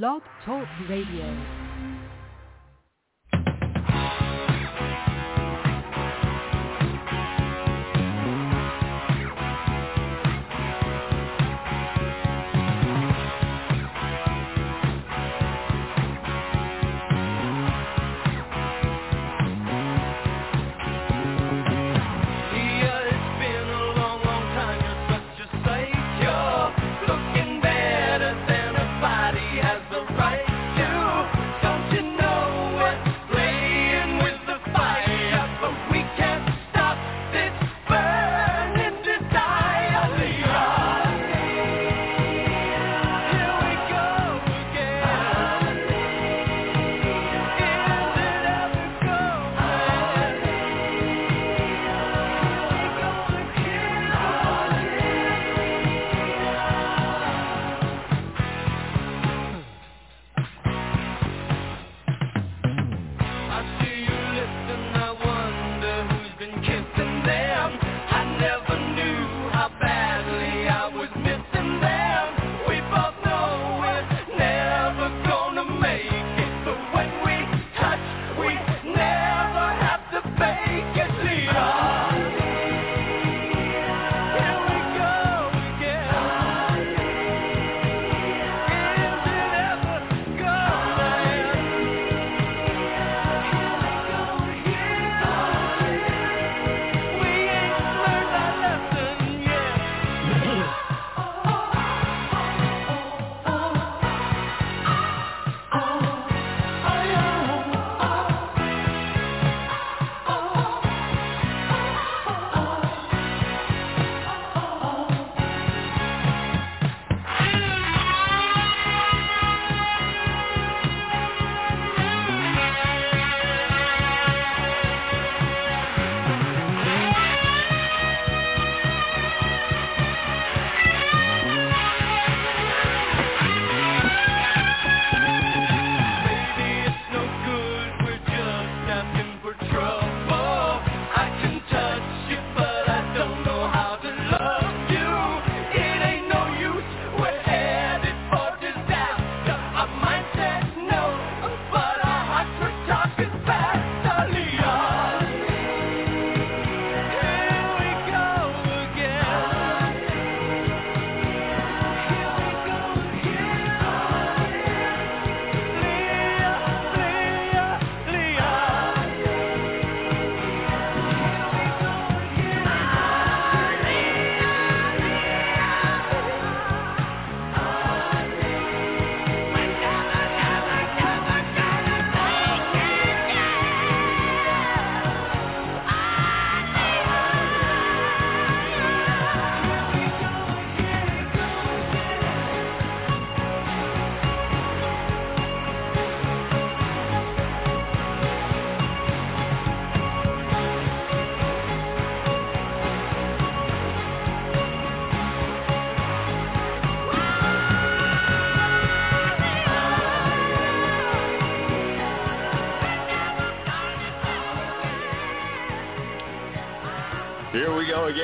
Blog Talk Radio.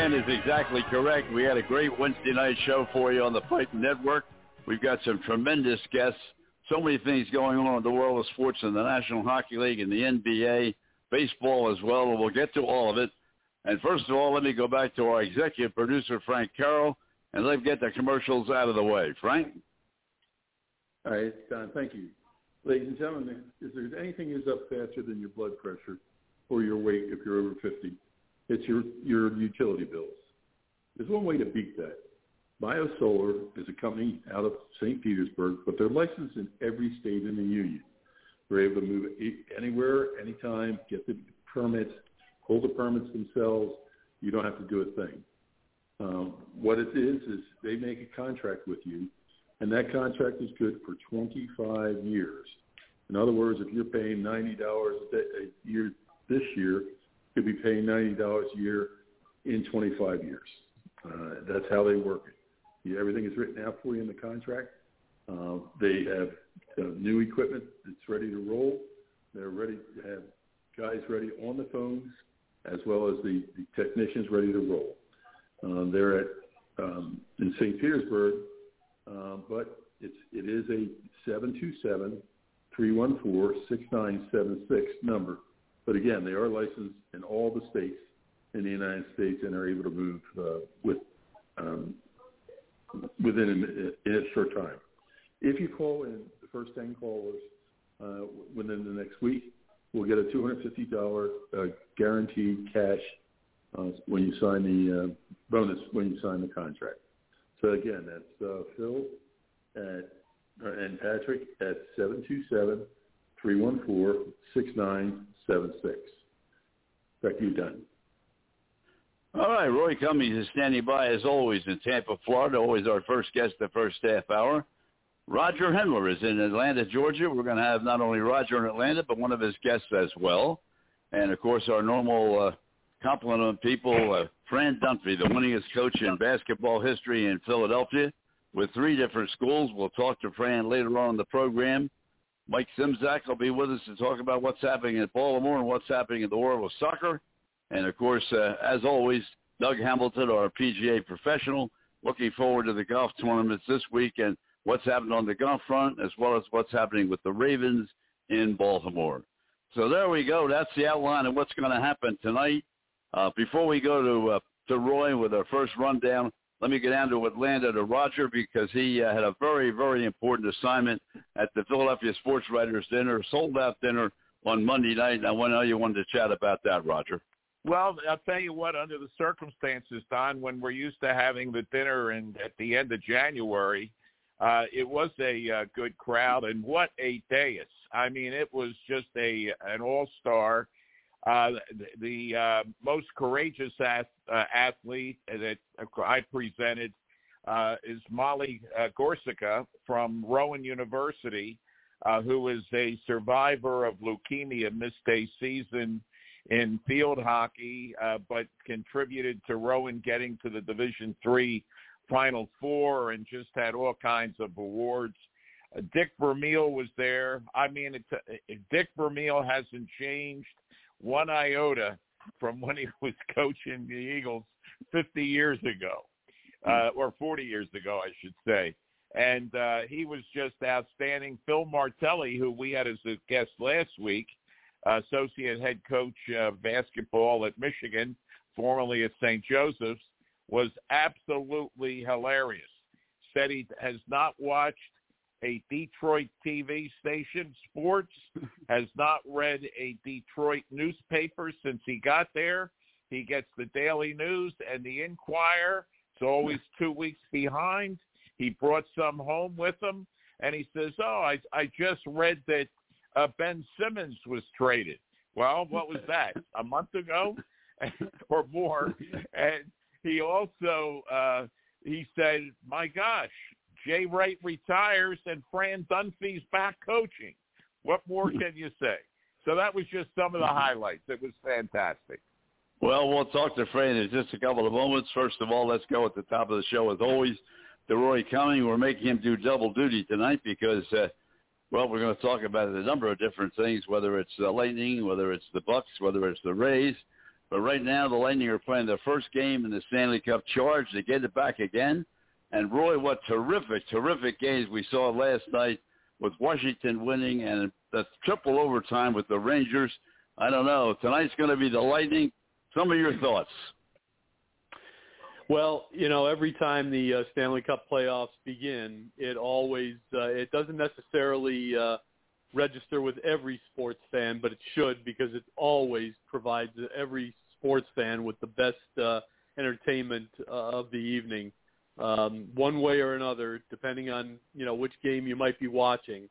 Again is exactly correct. We had a great Wednesday night show for you on the Fight Network. We've got some tremendous guests. So many things going on in the world of sports in the National Hockey League and the NBA, baseball as well. We'll get to all of it. And first of all, let me go back to our executive producer, Frank Carroll, and let's get the commercials out of the way. Frank? All right, Don, thank you. Ladies and gentlemen, if there's anything is up faster than your blood pressure or your weight if you're over 50, it's your, your utility bills. There's one way to beat that. BioSolar is a company out of St. Petersburg, but they're licensed in every state in the union. They're able to move anywhere, anytime, get the permits, hold the permits themselves. You don't have to do a thing. Um, what it is is they make a contract with you, and that contract is good for 25 years. In other words, if you're paying $90 a, a year this year, you'll be paying $90 a year in 25 years. Uh, that's how they work it. Yeah, everything is written out for you in the contract. Uh, they have uh, new equipment that's ready to roll. They're ready to have guys ready on the phones as well as the, the technicians ready to roll. Uh, they're at um, in St. Petersburg, uh, but it's it is a 727-314-6976 number. But again, they are licensed in all the states in the United States and are able to move uh, with um, within a, a short time. If you call in the first 10 callers uh, within the next week, we'll get a $250 uh, guaranteed cash uh, when you sign the uh, bonus when you sign the contract. So again, that's uh, Phil at and Patrick at 727-314-6976. Back to you, Don. All right, Roy Cummings is standing by as always in Tampa, Florida. Always our first guest the first half hour. Roger Hendler is in Atlanta, Georgia. We're going to have not only Roger in Atlanta, but one of his guests as well. And, of course, our normal uh, complement of people, uh, Fran Dunphy, the winningest coach in basketball history in Philadelphia with three different schools. We'll talk to Fran later on in the program. Mike Simzak will be with us to talk about what's happening in Baltimore and what's happening in the world of soccer. And, of course, uh, as always, Doug Hamilton, our PGA professional, looking forward to the golf tournaments this week and what's happening on the golf front as well as what's happening with the Ravens in Baltimore. So there we go. That's the outline of what's going to happen tonight. Uh, before we go to uh, to Roy with our first rundown, let me get down to Atlanta to Roger because he uh, had a very, very important assignment at the Philadelphia Sports Writers Dinner, sold out dinner on Monday night. And I want to know you wanted to chat about that, Roger. Well, I'll tell you what, under the circumstances, Don, when we're used to having the dinner and at the end of January, uh, it was a uh, good crowd, and what a day! It's, I mean, it was just a an all-star. Uh, the uh, most courageous ath- uh, athlete that I presented uh, is Molly uh, Gorsica from Rowan University, uh, who is a survivor of leukemia, missed a season in field hockey, uh, but contributed to Rowan getting to the Division Three Final Four and just had all kinds of awards. Uh, Dick Vermeil was there. I mean, it's, uh, Dick Vermeil hasn't changed one iota from when he was coaching the Eagles 50 years ago, uh, or 40 years ago, I should say. And uh, he was just outstanding. Phil Martelli, who we had as a guest last week, associate head coach of basketball at Michigan, formerly at St. Joseph's, was absolutely hilarious. Said he has not watched a Detroit TV station, sports, has not read a Detroit newspaper since he got there. He gets the Daily News and the Inquirer. It's always two weeks behind. He brought some home with him, and he says, "Oh, I I just read that uh, Ben Simmons was traded." Well, what was that? A month ago, or more? And he also uh, he said, "My gosh, Jay Wright retires and Fran Dunphy's back coaching. What more can you say?" So that was just some of the highlights. It was fantastic. Well, we'll talk to Fran in just a couple of moments. First of all, let's go at the top of the show as always. To Roy Cumming, we're making him do double duty tonight because, uh, well, we're going to talk about a number of different things, whether it's the Lightning, whether it's the Bucks, whether it's the Rays. But right now, the Lightning are playing their first game in the Stanley Cup Charge. They get it back again. And Roy, what terrific, terrific games we saw last night with Washington winning and the triple overtime with the Rangers. I don't know. Tonight's going to be the Lightning. Some of your thoughts. Well, you know, every time the uh, Stanley Cup playoffs begin, it always uh, it doesn't necessarily uh, register with every sports fan, but it should because it always provides every sports fan with the best uh, entertainment uh, of the evening, um, one way or another, depending on you know which game you might be watching.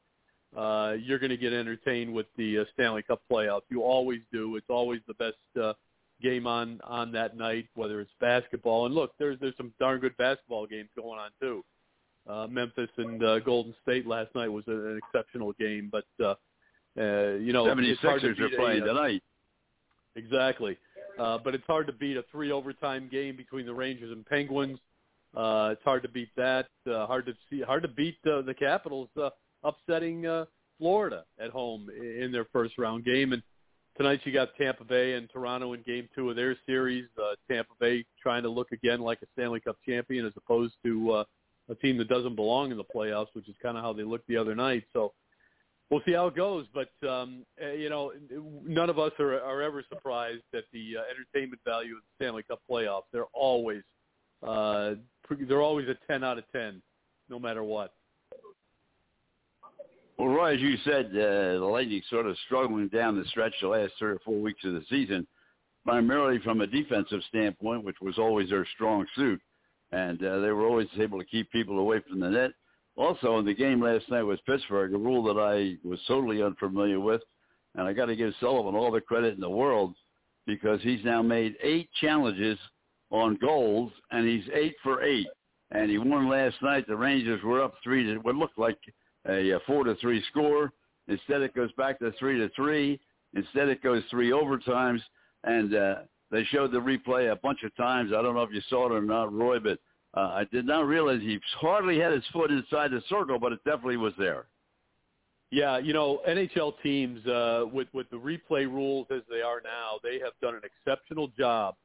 Uh, you're going to get entertained with the uh, Stanley Cup playoffs. You always do. It's always the best uh, game on on that night, whether it's basketball. And look, there's there's some darn good basketball games going on too uh, Memphis and uh, Golden State last night was an exceptional game. But uh, uh, you know, 76ers are playing a, tonight. Exactly, uh, but it's hard to beat a three overtime game between the Rangers and Penguins. Uh, it's hard to beat that. Uh, hard to see. Hard to beat uh, the Capitals uh, upsetting uh, Florida at home in their first round game. And tonight you got Tampa Bay and Toronto in Game Two of their series. Uh, Tampa Bay trying to look again like a Stanley Cup champion as opposed to uh, a team that doesn't belong in the playoffs, which is kind of how they looked the other night. So we'll see how it goes. But um, uh, you know, none of us are, are ever surprised at the uh, entertainment value of the Stanley Cup playoffs. They're always uh, they're always a ten out of ten, no matter what. Well, Roy, as you said, uh, the Lightning sort of struggling down the stretch the last three or four weeks of the season, primarily from a defensive standpoint, which was always their strong suit, and uh, they were always able to keep people away from the net. Also, in the game last night with Pittsburgh, a rule that I was totally unfamiliar with, and I got to give Sullivan all the credit in the world because he's now made eight challenges on goals, and he's eight for eight. And he won last night. The Rangers were up three to what looked like a, a four to three score. Instead, it goes back to three to three. Instead, it goes three overtimes, and uh, they showed the replay a bunch of times. I don't know if you saw it or not, Roy, but uh, I did not realize he hardly had his foot inside the circle, but it definitely was there. Yeah, you know, NHL teams uh, with with the replay rules as they are now, they have done an exceptional job,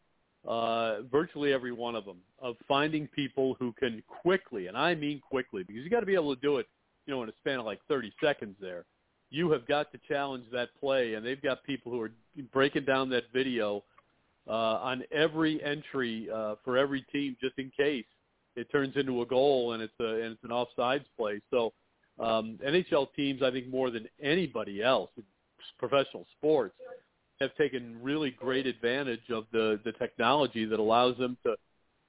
uh, virtually every one of them, of finding people who can quickly, and I mean quickly, because you got to be able to do it, you know, in a span of like 30 seconds. There, you have got to challenge that play, and they've got people who are breaking down that video uh, on every entry uh, for every team, just in case it turns into a goal and it's a and it's an offsides play. So um, NHL teams, I think more than anybody else professional sports, have taken really great advantage of the the technology that allows them to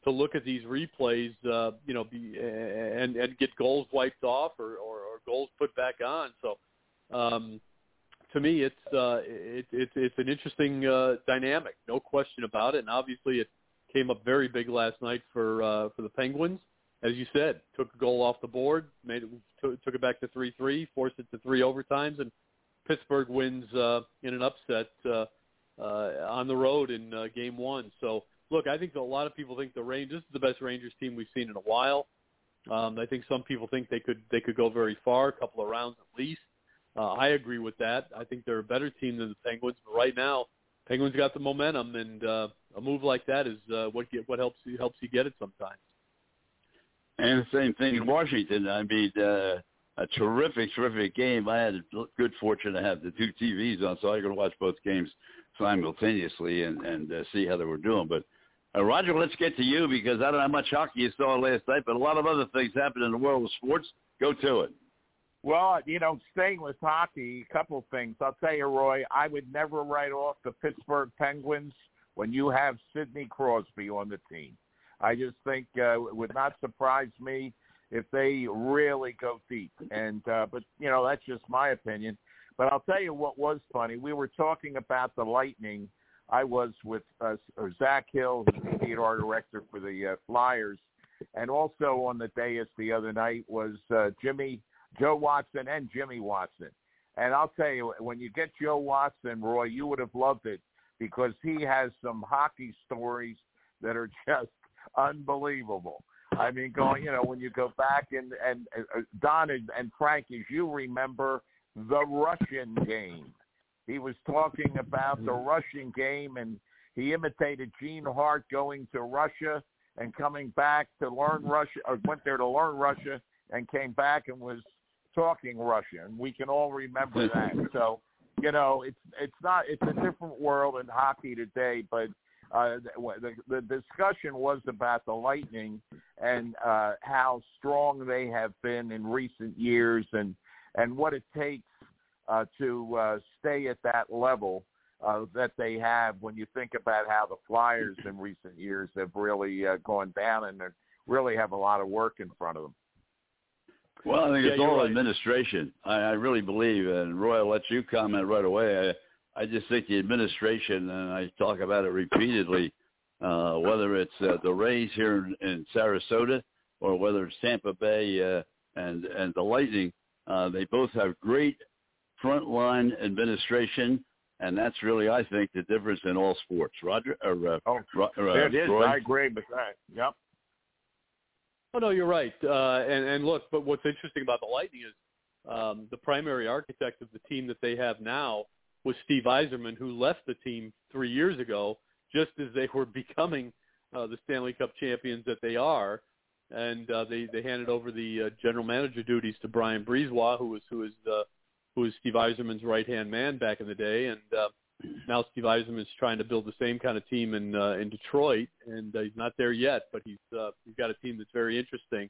to look at these replays, uh, you know, be, and and get goals wiped off or, or, or goals put back on. So, um, to me, it's uh, it, it, it's an interesting uh, dynamic, no question about it. And obviously, it came up very big last night for uh, for the Penguins. As you said, took a goal off the board, made it took, it back to three three, forced it to three overtimes, and Pittsburgh wins uh, in an upset uh, uh, on the road in uh, Game One. So look, I think a lot of people think the Rangers is the best Rangers team we've seen in a while. Um, I think some people think they could they could go very far, a couple of rounds at least. Uh, I agree with that. I think they're a better team than the Penguins, but right now, Penguins got the momentum, and uh, a move like that is uh, what get, what helps you helps you get it sometimes. And the same thing in Washington. I mean, uh, a terrific, terrific game. I had good fortune to have the two TVs on, so I could watch both games simultaneously and and uh, see how they were doing. But uh, Roger, let's get to you because I don't know how much hockey you saw last night, but a lot of other things happened in the world of sports. Go to it. Well, you know, staying with hockey, a couple things. I'll tell you, Roy, I would never write off the Pittsburgh Penguins when you have Sidney Crosby on the team. I just think uh, it would not surprise me if they really go deep. And uh, but you know, that's just my opinion. But I'll tell you what was funny. We were talking about the Lightning. I was with uh, Zach Hill, the PR director for the uh, Flyers, and also on the dais the other night was uh, Jimmy Joe Watson and Jimmy Watson. And I'll tell you, when you get Joe Watson, Roy, you would have loved it because he has some hockey stories that are just unbelievable. I mean, going, you know, when you go back and and uh, Don and, and Frank, as you remember, the Russian game. He was talking about the mm-hmm. Russian game, and he imitated Gene Hart going to Russia and coming back to learn mm-hmm. Russia, or uh, went there to learn Russia and came back and was talking Russian. We can all remember that. So, you know, it's it's not it's a different world in hockey today, but uh, the, the discussion was about the Lightning and uh, how strong they have been in recent years, and and what it takes uh, to uh, stay at that level uh, that they have. When you think about how the Flyers in recent years have really uh, gone down and they really have a lot of work in front of them. Well, I think Yeah, it's you're all right. administration. I, I really believe, and Roy, I'll let you comment right away. I, I just think the administration, and I talk about it repeatedly, uh, whether it's uh, the Rays here in, in Sarasota or whether it's Tampa Bay uh, and and the Lightning, uh, they both have great frontline administration, and that's really, I think, the difference in all sports. Roger, or, uh, Oh, Ro- uh, There it is. Roy? I agree with that. Yep. Oh no, you're right. Uh, and and look, but what's interesting about the Lightning is um, the primary architect of the team that they have now was Steve Yzerman, who left the team three years ago, just as they were becoming uh, the Stanley Cup champions that they are. and uh, they they handed over the uh, general manager duties to Brian Brisebois, who was who was uh, who was Steve Yzerman's right hand man back in the day, and uh, now Steve Yzerman is trying to build the same kind of team in uh, in Detroit, and uh, he's not there yet, but he's uh, he's got a team that's very interesting.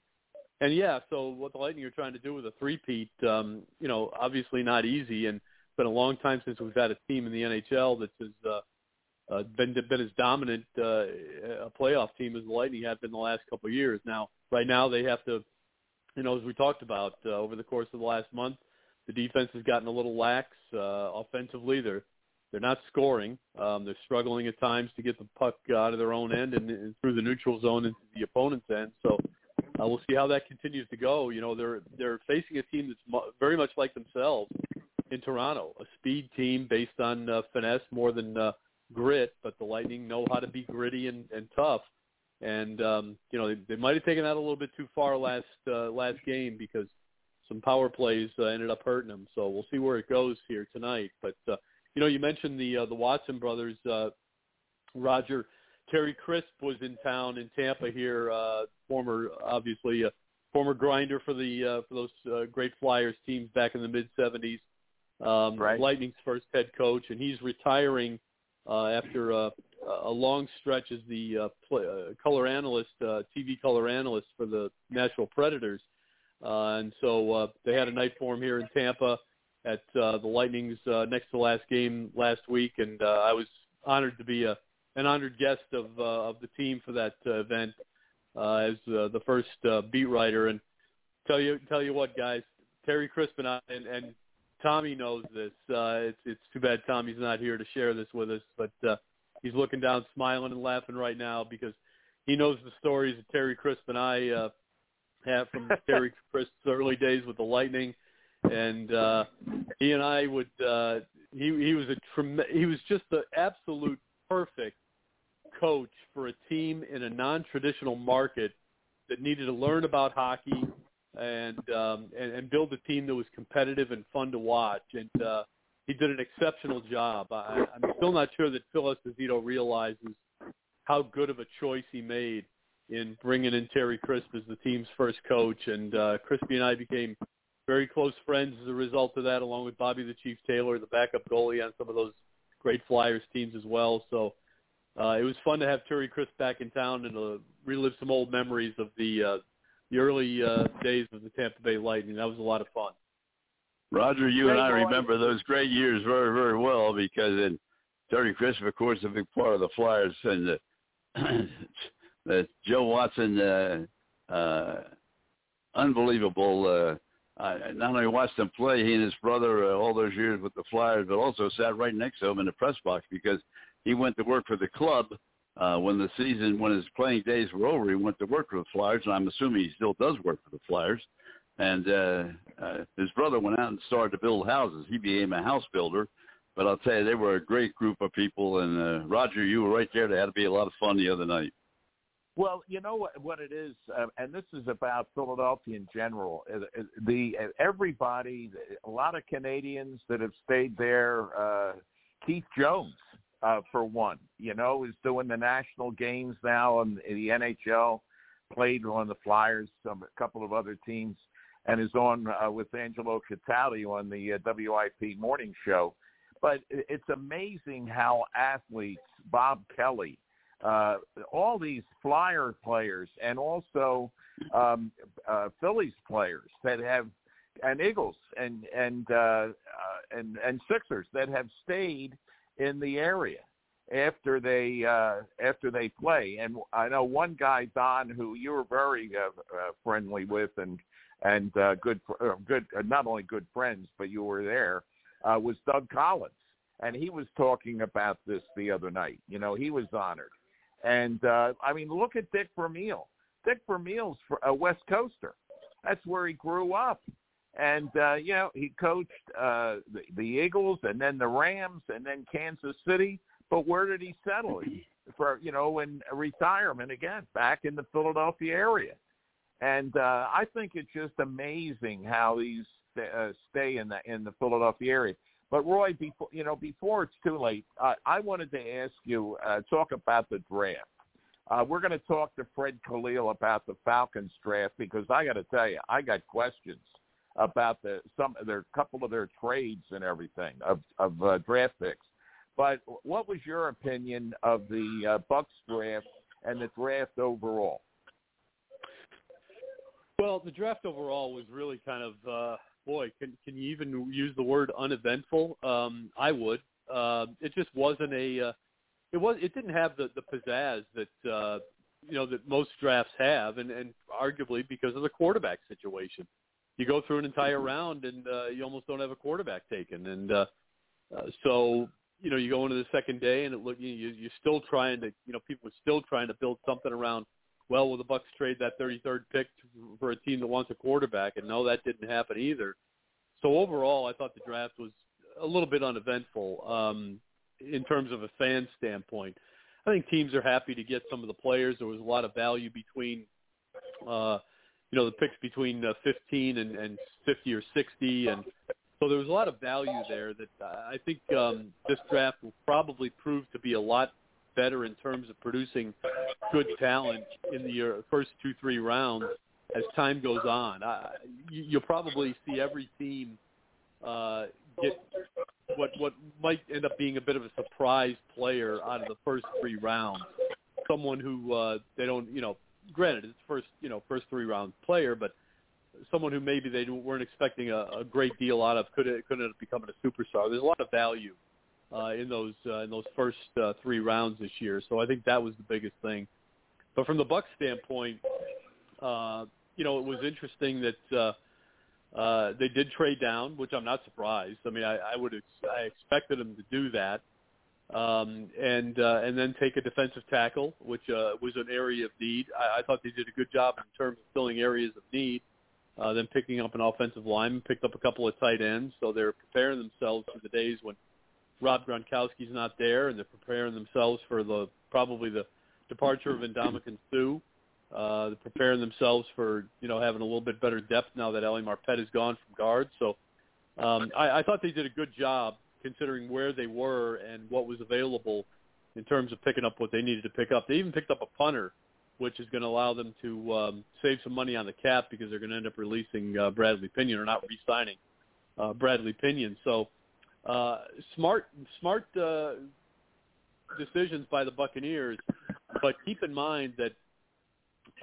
And yeah, so what the Lightning are trying to do with a three-peat, um, you know, obviously not easy, and it's been a long time since we've had a team in the NHL that's as uh, uh, been been as dominant uh, a playoff team as the Lightning have been the last couple of years. Now, right now they have to, you know, as we talked about uh, over the course of the last month, the defense has gotten a little lax uh, offensively. They're they're not scoring. Um, they're struggling at times to get the puck out of their own end and, and through the neutral zone into the opponent's end. So uh, we'll see how that continues to go. You know, they're they're facing a team that's mu- very much like themselves in Toronto, a speed team based on uh, finesse more than uh, grit, but the Lightning know how to be gritty and, and tough. And um, you know they, they might have taken that a little bit too far last uh, last game because some power plays uh, ended up hurting them. So we'll see where it goes here tonight. But uh, you know, you mentioned the uh, the Watson brothers, uh, Roger. Terry Crisp was in town in Tampa here. Uh, former, obviously, uh, former grinder for the uh, for those uh, great Flyers teams back in the mid '70s. Um, Right. Lightning's first head coach, and he's retiring uh, after uh, a long stretch as the uh, play, uh, color analyst, uh, TV color analyst for the Nashville Predators. Uh, and so uh, they had a night for him here in Tampa at uh, the Lightning's uh, next to last game last week, and uh, I was honored to be a an honored guest of uh, of the team for that uh, event uh, as uh, the first uh, beat writer. And tell you tell you what, guys, Terry Crisp and I and, and Tommy knows this. Uh, it's it's too bad Tommy's not here to share this with us, but uh, he's looking down, smiling and laughing right now because he knows the stories that Terry Crisp and I uh, have from Terry Crisp's early days with the Lightning, and uh, he and I would. Uh, he he was a trem- he was just the absolute perfect coach for a team in a non-traditional market that needed to learn about hockey and um, and, and build a team that was competitive and fun to watch. And uh, he did an exceptional job. I, I'm still not sure that Phil Esposito realizes how good of a choice he made in bringing in Terry Crisp as the team's first coach. And uh, Crispy and I became very close friends as a result of that, along with Bobby the Chief Taylor, the backup goalie on some of those great Flyers teams as well. So uh, it was fun to have Terry Crisp back in town and uh, relive some old memories of the uh, the early uh, days of the Tampa Bay Lightning. That was a lot of fun. Roger, you and I boy. remember those great years very, very well because in Terry Crisp, of course, a big part of the Flyers and the, the Joe Watson, uh, uh, unbelievable. Uh, I not only watched him play, he and his brother uh, all those years with the Flyers, but also sat right next to him in the press box because he went to work for the club uh, when the season, when his playing days were over. He went to work for the Flyers, and I'm assuming he still does work for the Flyers and uh, uh, his brother went out and started to build houses. He became a house builder, but I'll tell you, they were a great group of people. And uh, Roger, you were right there. They had to be a lot of fun the other night. Well, you know what what it is, uh, and this is about Philadelphia in general. Uh, uh, The uh, everybody, a lot of Canadians that have stayed there. Uh, Keith Jones, uh, for one, you know, is doing the national games now in the NHL. Played on the Flyers, some a couple of other teams, and is on uh, with Angelo Cataldi on the uh, WIP morning show. But it's amazing how athletes, Bob Kelly, uh, all these Flyer players, and also um, uh, Phillies players that have, and Eagles and and uh, uh, and and Sixers that have stayed in the area after they uh, after they play. And I know one guy, Don, who you were very uh, uh, friendly with, and and uh, good uh, good uh, not only good friends, but you were there, uh, was Doug Collins, and he was talking about this the other night. You know, he was honored, and uh, I mean, look at Dick Vermeil. Dick Vermeil's a West Coaster. That's where he grew up. And uh, you know, he coached uh the, the Eagles and then the Rams and then Kansas City. But where did he settle? For you know, in retirement again, back in the Philadelphia area. And uh I think it's just amazing how these uh, stay in the in the Philadelphia area. But Roy, before you know, before it's too late, I, I wanted to ask you uh, talk about the draft. Uh, we're going to talk to Fred Khalil about the Falcons draft because I got to tell you, I got questions about the some their couple of their trades and everything of of uh, draft picks. But what was your opinion of the uh, Bucks draft and the draft overall? Well, the draft overall was really kind of uh, boy. Can can you even use the word uneventful? Um, I would. Uh, it just wasn't a. Uh, it was. It didn't have the the pizzazz that uh, you know that most drafts have, and and arguably because of the quarterback situation. You go through an entire round and uh, you almost don't have a quarterback taken, and uh, uh, so you know you go into the second day and it look you you're still trying to you know people are still trying to build something around well, will the Bucks trade that 33rd pick for a team that wants a quarterback? And no, that didn't happen either. So overall, I thought the draft was a little bit uneventful um, in terms of a fan standpoint. I think teams are happy to get some of the players. There was a lot of value between, uh, you know, the picks between uh, 15 and, and 50 or 60, and so there was a lot of value there. That uh, I think um, this draft will probably prove to be a lot better in terms of producing good talent in the uh, first two three rounds as time goes on. Uh, you, you'll probably see every team uh, get what what might end up being a bit of a surprise player out of the first three rounds. Someone who uh, they don't, you know, granted it's first, you know, first three round player, but someone who maybe they weren't expecting a, a great deal out of could it, could end up becoming a superstar. There's a lot of value uh, in those uh, in those first uh, three rounds this year. So I think that was the biggest thing. But from the Bucks standpoint, uh, you know, it was interesting that uh, uh, they did trade down, which I'm not surprised. I mean, I, I would ex- I expected them to do that, um, and uh, and then take a defensive tackle, which uh, was an area of need. I, I thought they did a good job in terms of filling areas of need. Uh, then picking up an offensive lineman, picked up a couple of tight ends, so they're preparing themselves for the days when Rob Gronkowski's not there, and they're preparing themselves for the probably the departure of Ndamukong Suh. Uh, they're preparing themselves for you know having a little bit better depth now that Ali Marpet is gone from guard. So um, I, I thought they did a good job considering where they were and what was available in terms of picking up what they needed to pick up. They even picked up a punter, which is going to allow them to um, save some money on the cap because they're going to end up releasing uh, Bradley Pinion or not re-signing uh, Bradley Pinion. So uh, smart, smart uh, decisions by the Buccaneers, but keep in mind that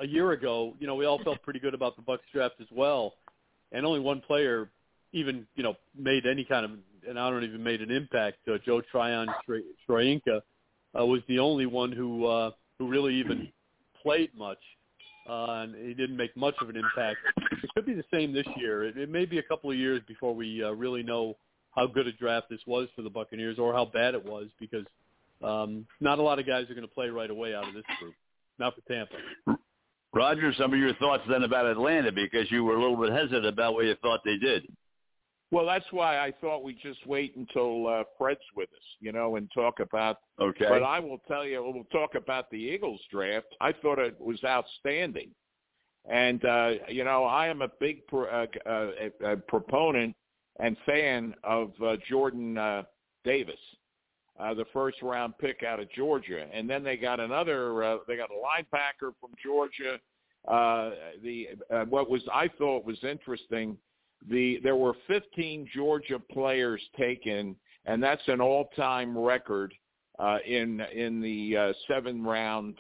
a year ago, you know, we all felt pretty good about the Bucks draft as well, and only one player even, you know, made any kind of, and I don't even made an impact. Uh, Joe Tryon Shoyinka uh, was the only one who uh, who really even played much, uh, and he didn't make much of an impact. It could be the same this year. It, it may be a couple of years before we uh, really know how good a draft this was for the Buccaneers or how bad it was because um, not a lot of guys are going to play right away out of this group. Not for Tampa. Roger, some of your thoughts then about Atlanta because you were a little bit hesitant about what you thought they did. Well, that's why I thought we'd just wait until uh, Fred's with us, you know, and talk about. Okay. But I will tell you, we'll talk about the Eagles draft. I thought it was outstanding, and uh, you know, I am a big pro, uh, uh, a proponent and fan of uh, Jordan uh, Davis, uh, the first round pick out of Georgia, and then they got another. Uh, they got a linebacker from Georgia. Uh, the uh, what was I thought was interesting. The there were 15 Georgia players taken, and that's an all-time record uh, in in the uh, seven round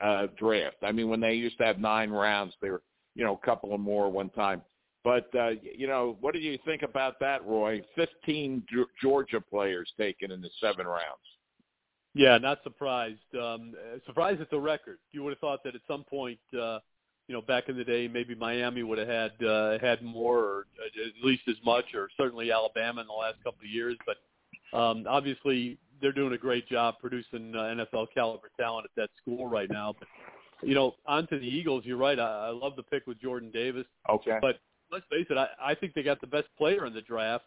uh, draft. I mean, when they used to have nine rounds, there were you know a couple of more one time. But uh, you know, what do you think about that, Roy? Fifteen Georgia players taken in the seven rounds. Yeah, not surprised. Um, surprised at the record. You would have thought that at some point, uh, you know, back in the day, maybe Miami would have had uh, had more, or at least as much, or certainly Alabama in the last couple of years. But um, obviously, they're doing a great job producing uh, NFL caliber talent at that school right now. But you know, onto the Eagles. You're right. I, I love the pick with Jordan Davis. Okay. But let's face it, I, I think they got the best player in the draft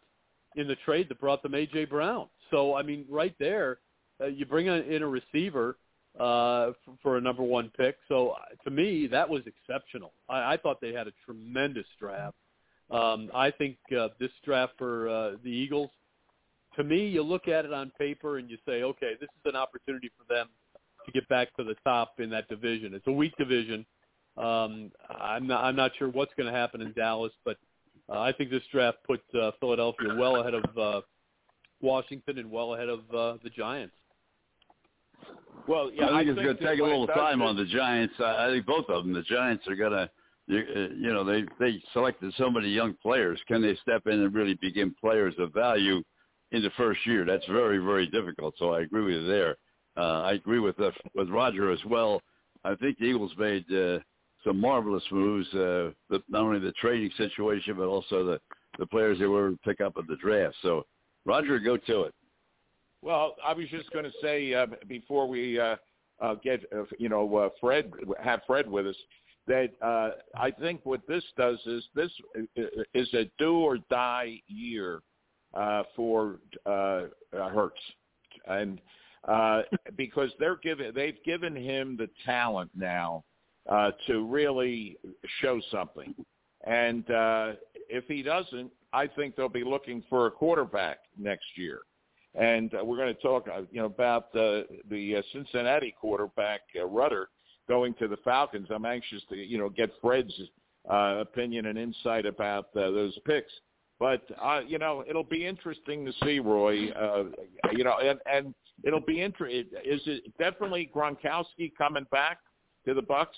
in the trade that brought them AJ Brown. So I mean, right there, uh, you bring in a receiver uh, for, for a number one pick. So uh, to me, that was exceptional. I, I thought they had a tremendous draft. Um, I think uh, this draft for uh, the Eagles, to me, you look at it on paper and you say, okay, this is an opportunity for them to get back to the top in that division. It's a weak division. Um, I'm not I'm not sure what's going to happen in Dallas, but uh, I think this draft put uh, Philadelphia well ahead of uh, Washington and well ahead of uh, the Giants. Well, yeah, I think it's going to take a little time on the Giants. I I think both of them. The Giants are going to, you, uh, you know, they they selected so many young players. Can they step in and really begin players of value in the first year? That's very very difficult. So I agree with you there. Uh, I agree with uh, with Roger as well. I think the Eagles made uh, some marvelous moves. Uh, the, not only the trading situation, but also the the players they were to pick up at the draft. So Roger, go to it. Well, I was just going to say uh, before we uh, uh, get uh, you know uh, Fred have Fred with us that uh, I think what this does is this is a do or die year uh, for uh, uh, Hurts, and uh, because they're given they've given him the talent now uh, to really show something, and uh, if he doesn't, I think they'll be looking for a quarterback next year and uh, we're going to talk, uh, you know, about uh, the uh, Cincinnati quarterback uh, Ridder going to the Falcons. I'm anxious to, you know, get Fred's uh, opinion and insight about uh, those picks. But uh, you know, it'll be interesting to see Roy. Uh, you know, and and it'll be interesting. Is it definitely Gronkowski coming back to the Bucks?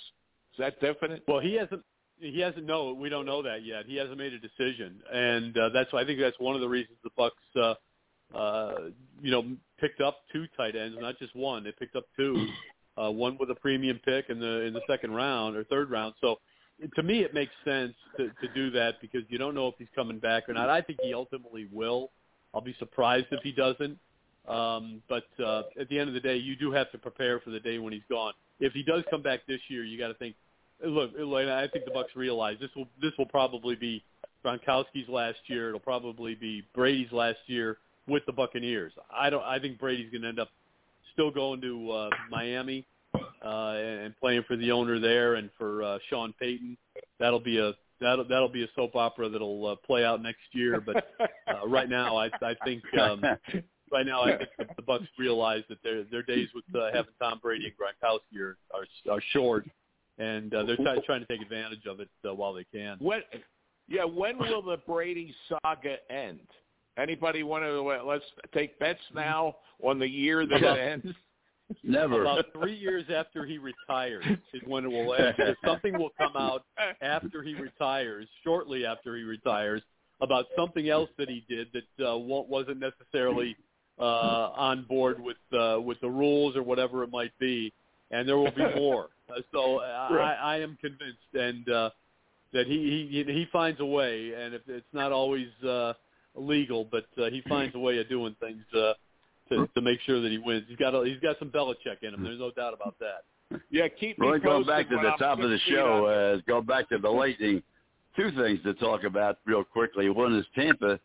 Is that definite? Well, he hasn't. He hasn't. No, we don't know that yet. He hasn't made a decision, and uh, that's. I think that's one of the reasons the Bucks, uh, uh, you know, picked up two tight ends, not just one. They picked up two, uh, one with a premium pick in the in the second round or third round. So, to me, it makes sense to, to do that because you don't know if he's coming back or not. I think he ultimately will. I'll be surprised if he doesn't. Um, but uh, at the end of the day, you do have to prepare for the day when he's gone. If he does come back this year, you got to think. Look, look, I think the Bucks realize this will this will probably be Gronkowski's last year. It'll probably be Brady's last year with the Buccaneers. I don't. I think Brady's going to end up still going to uh, Miami uh, and playing for the owner there and for uh, Sean Payton. That'll be a that'll that'll be a soap opera that'll uh, play out next year. But uh, right now, I I think um, right now I think the, the Bucks realize that their their days with uh, having Tom Brady and Gronkowski are are, are short, and uh, they're t- trying to take advantage of it uh, while they can. When, yeah, when will the Brady saga end? Anybody want to uh, let's take bets now on the year that it ends? Never. About three years after he retires is when it will end. Because something will come out after he retires, shortly after he retires, about something else that he did that uh, wasn't necessarily uh, on board with uh, with the rules or whatever it might be, and there will be more. Uh, so uh, I, I am convinced, and uh, that he, he he finds a way, and if it's not always uh, legal, but uh, he finds a way of doing things uh, to to make sure that he wins. He's got a, he's got some Belichick in him. There's no doubt about that. Yeah, keep me going back to the I'm top of the show, on- uh, go back to the Lightning. Two things to talk about real quickly. One is Tampa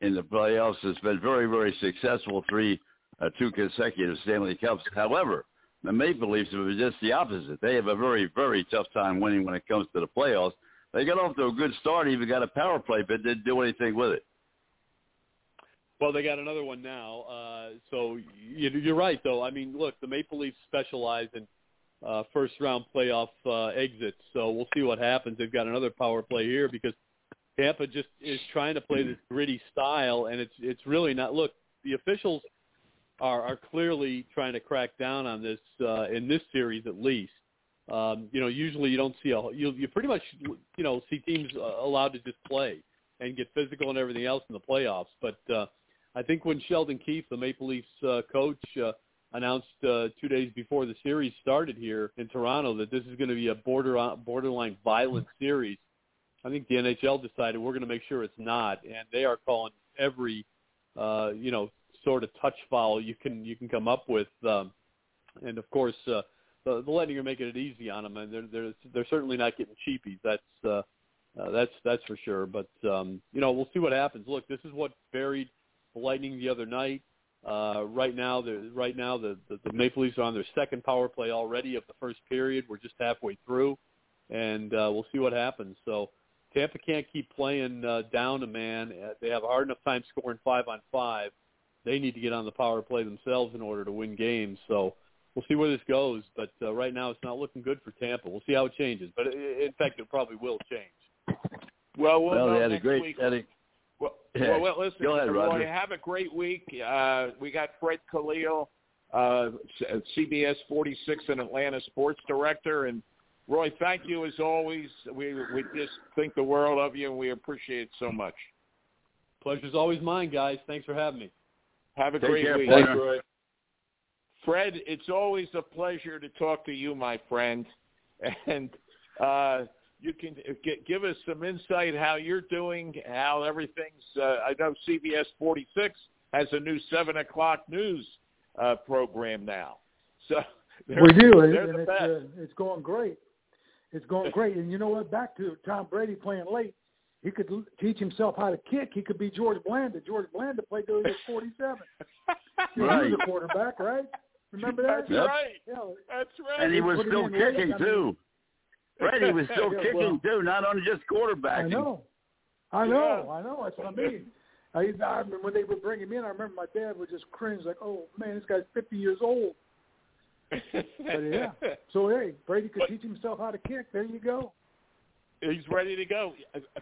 in the playoffs has been very, very successful, three, uh, two consecutive Stanley Cups. However, the Maple Leafs have been just the opposite. They have a very, very tough time winning when it comes to the playoffs. They got off to a good start, even got a power play, but didn't do anything with it. Well, they got another one now. Uh, so you, you're right, though. I mean, look, the Maple Leafs specialize in uh, first round playoff uh, exits. So we'll see what happens. They've got another power play here because Tampa just is trying to play this gritty style, and it's it's really not. Look, the officials are are clearly trying to crack down on this uh, in this series at least. Um, you know, usually you don't see a you you pretty much you know see teams uh, allowed to just play and get physical and everything else in the playoffs, but. uh I think when Sheldon Keefe, the Maple Leafs uh, coach, uh, announced uh, two days before the series started here in Toronto that this is going to be a border borderline violent series, I think the NHL decided we're going to make sure it's not, and they are calling every uh, you know sort of touch foul you can you can come up with, um, and of course uh, the, the Lightning are making it easy on them, and they're they're they're certainly not getting cheapies. That's uh, uh, that's that's for sure. But um, you know we'll see what happens. Look, this is what buried the Lightning the other night. Uh, right now, the right now the, the the Maple Leafs are on their second power play already of the first period. We're just halfway through, and uh, we'll see what happens. So Tampa can't keep playing uh, down a man. Uh, They have a hard enough time scoring five on five. They need to get on the power play themselves in order to win games. So we'll see where this goes. But uh, right now, it's not looking good for Tampa. We'll see how it changes. But i in fact, it probably will change. Well, we'll, Well, they had a next great. week. Had a, Well, well, well, listen, Go ahead, Roy, Roger. have a great week. Uh, we got Fred Khalil, uh, CBS 46 and Atlanta sports director, and Roy, thank you as always. We we just think the world of you, and we appreciate it so much. Pleasure's always mine, guys. Thanks for having me. Have a Take great care, week, partner. Roy. Fred, it's always a pleasure to talk to you, my friend, and uh, you can g- give us some insight how you're doing, how everything's. Uh, I know CBS 46 has a new seven o'clock news uh, program now, so We do, and, they're and it's uh, it's going great. It's going great, and you know what? Back to Tom Brady playing late. He could l- teach himself how to kick. He could be George Blanda. George Blanda played till he was 47. He Right. was a quarterback, right? Remember that? That's Yep. right. Yeah. That's right. and he was still in late, kicking I mean- too. Right, he was still Yeah, kicking well- too, not only just quarterbacking. I know. I know. I know. That's what I mean. I, I remember when they would bring him in. I remember my dad would just cringe, like, "Oh man, this guy's 50 years old." But yeah. So hey, Brady could But- teach himself how to kick. There you go. He's ready to go.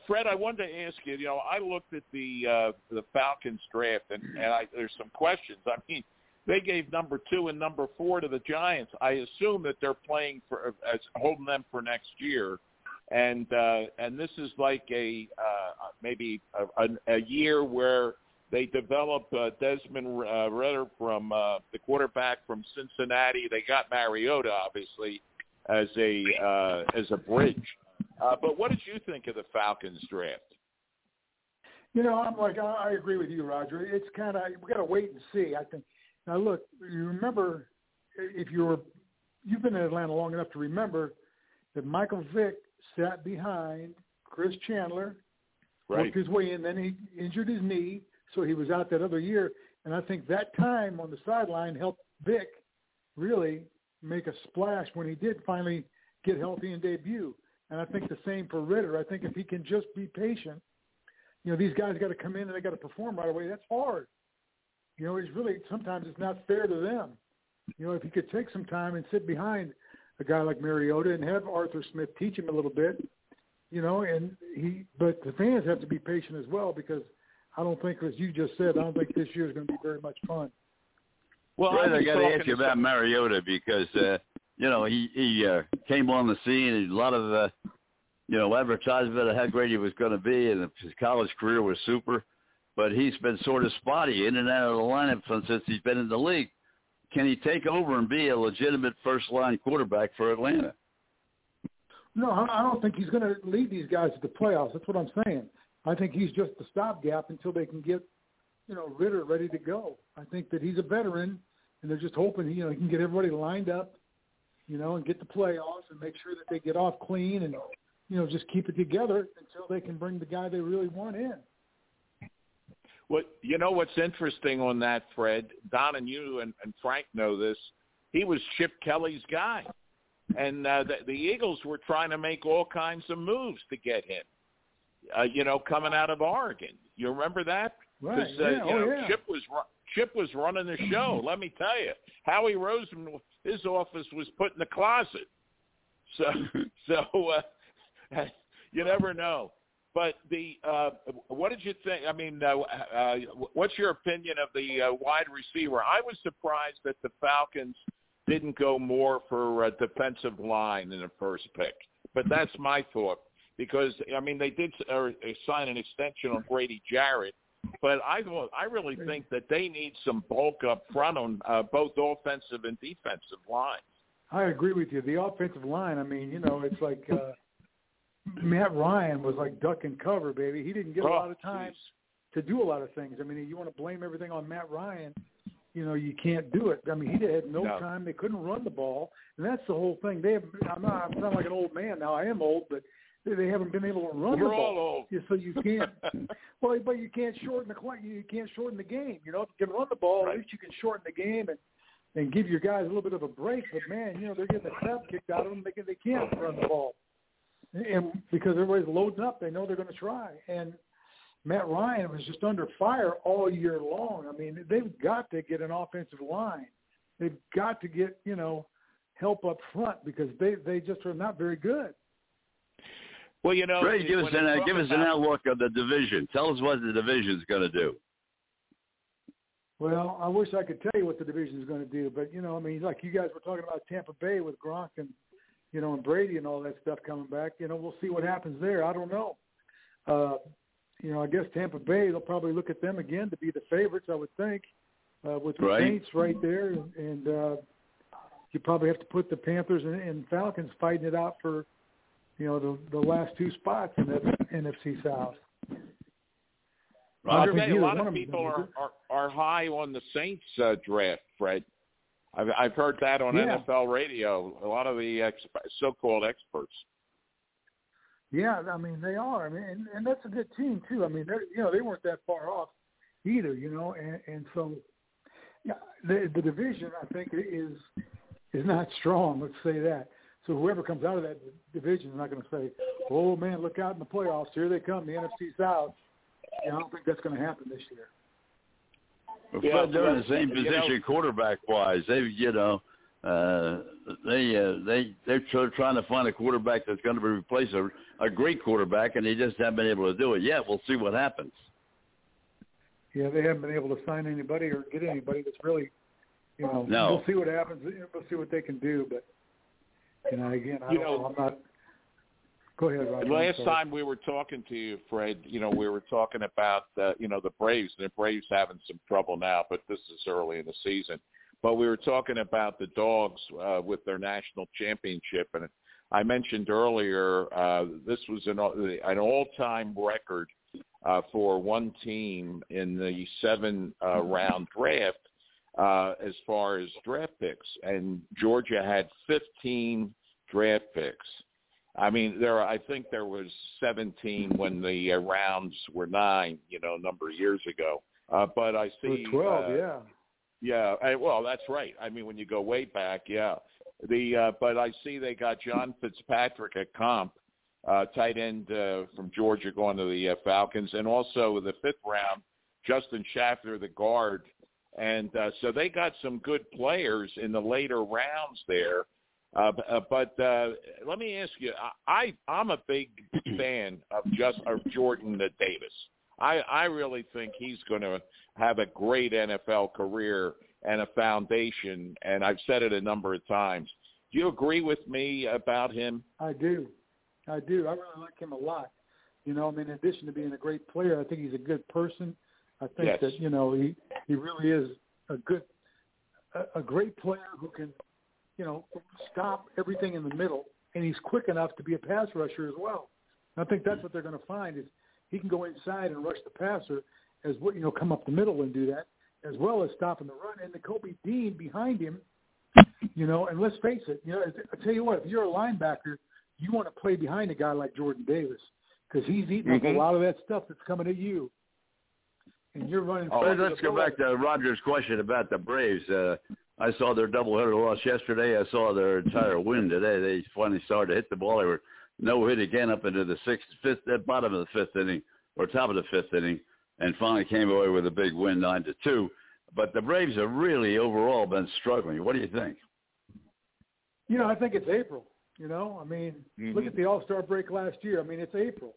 Fred, I wanted to ask you. You know, I looked at the uh, the Falcons draft, and, and I, there's some questions. I mean, they gave number two and number four to the Giants. I assume that they're playing for as holding them for next year, and uh, and this is like a uh, maybe a, a, a year where they develop uh, Desmond uh, Ridder from uh, the quarterback from Cincinnati. They got Mariota obviously as a uh, as a bridge. Uh, but what did you think of the Falcons draft? You know, I'm like, I, I agree with you, Roger. It's kind of we got to wait and see. I think. Now, look, you remember if you were you've been in Atlanta long enough to remember that Michael Vick sat behind Chris Chandler, worked his way in, then he injured his knee, so he was out that other year. And I think that time on the sideline helped Vick really make a splash when he did finally get healthy and debut. And I think the same for Ridder. I think if he can just be patient, you know, these guys got to come in and they got to perform right away. That's hard. You know, it's really sometimes it's not fair to them. You know, if he could take some time and sit behind a guy like Mariota and have Arthur Smith teach him a little bit, you know, and he, but the fans have to be patient as well because I don't think, as you just said, I don't think this year is going to be very much fun. Well, Fred, I got to ask you about Mariota because uh, you know he he uh, came on the scene and a lot of uh, you know advertisement of how great he was going to be and his college career was super, but he's been sort of spotty in and out of the lineup since he's been in the league. Can he take over and be a legitimate first line quarterback for Atlanta? No, I I don't think he's going to lead these guys to the playoffs. That's what I'm saying. I think he's just the stopgap until they can get, you know, Ridder ready to go. I think that he's a veteran, and they're just hoping you know he can get everybody lined up, you know, and get the playoffs and make sure that they get off clean and you know just keep it together until they can bring the guy they really want in. What you know? What's interesting on that, Fred? Don and you and, and Frank know this. He was Chip Kelly's guy, and uh, the, the Eagles were trying to make all kinds of moves to get him. Uh, you know, coming out of Oregon, you remember that? Right? uh, yeah. you oh yeah. Chip was Chip was running the show. Let me tell you, Howie Roseman, his office was put in the closet. So, so uh, you never know. But the uh, what did you think? I mean, uh, uh, what's your opinion of the uh, wide receiver? I was surprised that the Falcons didn't go more for uh, defensive line in the first pick, but that's my thought because I mean they did uh, sign an extension on Grady Jarrett, but I I really think that they need some bulk up front on uh, both offensive and defensive lines. I agree with you. The offensive line, I mean, you know, it's like uh, Matt Ryan was like duck and cover, baby. He didn't get a Oh, lot of time jeez. to do a lot of things. I mean, you want to blame everything on Matt Ryan, you know, you can't do it. I mean, he had no, No. time. They couldn't run the ball, and that's the whole thing. They have. I'm not. I sound like an old man now. I am old, but they, they haven't been able to run the We're ball. all old. Yeah, so you can't. well, but you can't shorten the. You can't shorten the game. You know, if you can run the ball, Right. at least you can shorten the game and and give your guys a little bit of a break. But man, you know, they're getting the crap kicked out of them. They can, they can't run the ball, and because everybody's loading up, they know they're going to try. And Matt Ryan was just under fire all year long. I mean, they've got to get an offensive line they've got to get you know help up front because they they just are not very good. Well, you know, Ray, give us an uh, give us an outlook of the division. Tell us what the division is going to do. Well, I wish I could tell you what the division is going to do, but you know, I mean, like you guys were talking about Tampa Bay with Gronk and you know and Brady and all that stuff coming back. You know, we'll see what happens there. I don't know. Uh, you know, I guess Tampa Bay they'll probably look at them again to be the favorites. I would think uh, with the Right. Saints right there, and uh, you probably have to put the Panthers and, and Falcons fighting it out for you know the the last two spots in that NFC South. Roger, a lot of of people are, are are high on the Saints uh, draft, Fred. I've I've heard that on Yeah. NFL radio. A lot of the exp- so-called experts. Yeah, I mean they are. I mean, and, and that's a good team too. I mean, they're you know they weren't that far off either. You know, and and so yeah, the the division I think is is not strong. Let's say that. So whoever comes out of that division is not going to say, "Oh man, look out in the playoffs! Here they come, the NFC South." Yeah, I don't think that's going to happen this year. Well, Yeah, Fred, they're in the well, same you know- position quarterback wise. They, you know, uh, they uh, they they're tr- trying to find a quarterback that's going to replace a a great quarterback, and they just haven't been able to do it yet. We'll see what happens. Yeah, they haven't been able to sign anybody or get anybody that's really, you know. No. We'll see what happens. We'll see what they can do, but you know, again, I You don't know- know. I'm not. Go ahead, Roger. Last time we were talking to you, Fred, you know, we were talking about uh, you know the Braves. And the Braves having some trouble now, but this is early in the season. But we were talking about the Dogs uh, with their national championship, and I mentioned earlier uh, this was an an all-time record uh, for one team in the seven uh, round draft uh, as far as draft picks, and Georgia had 15 draft picks. I mean, there. I think there was 17 when the uh, rounds were nine. You know, a number of years ago. Uh, but I see. twelve. uh, yeah. Yeah, I, well, that's right. I mean, when you go way back, yeah. The uh, but I see they got John Fitzpatrick at comp, uh, tight end uh, from Georgia, going to the uh, Falcons, and also the fifth round, Justin Shaffer, the guard, and uh, so they got some good players in the later rounds there. Uh, uh, but uh, let me ask you, I, I I'm a big fan of just of Jordan uh, Davis. I I really think he's going to have a great NFL career and a foundation, and I've said it a number of times. Do you agree with me about him? I do. I do. I really like him a lot. You know, I mean, in addition to being a great player, I think he's a good person. I think Yes. that you know he he really is a good a, a great player who can you know stop everything in the middle, and he's quick enough to be a pass rusher as well. And I think that's what they're going to find is he can go inside and rush the passer as well, you know, come up the middle and do that, as well as stopping the run. And the Kobe Dean behind him, you know, and let's face it, you know, I tell you what, if you're a linebacker, you want to play behind a guy like Jordan Davis because he's eating up Mhm. a lot of that stuff that's coming at you, and you're running. Oh, Let's go back to Roger's question about the Braves. Uh, I saw their doubleheader loss yesterday. I saw their entire win today. They finally started to hit the ball. They were no hit again up into the sixth, fifth, at bottom of the fifth inning or top of the fifth inning, and finally came away with a big win, nine to two. But the Braves have really overall been struggling. What do you think? You know, I think it's April. You know, I mean, look Mhm. at the All Star break last year. I mean, it's April,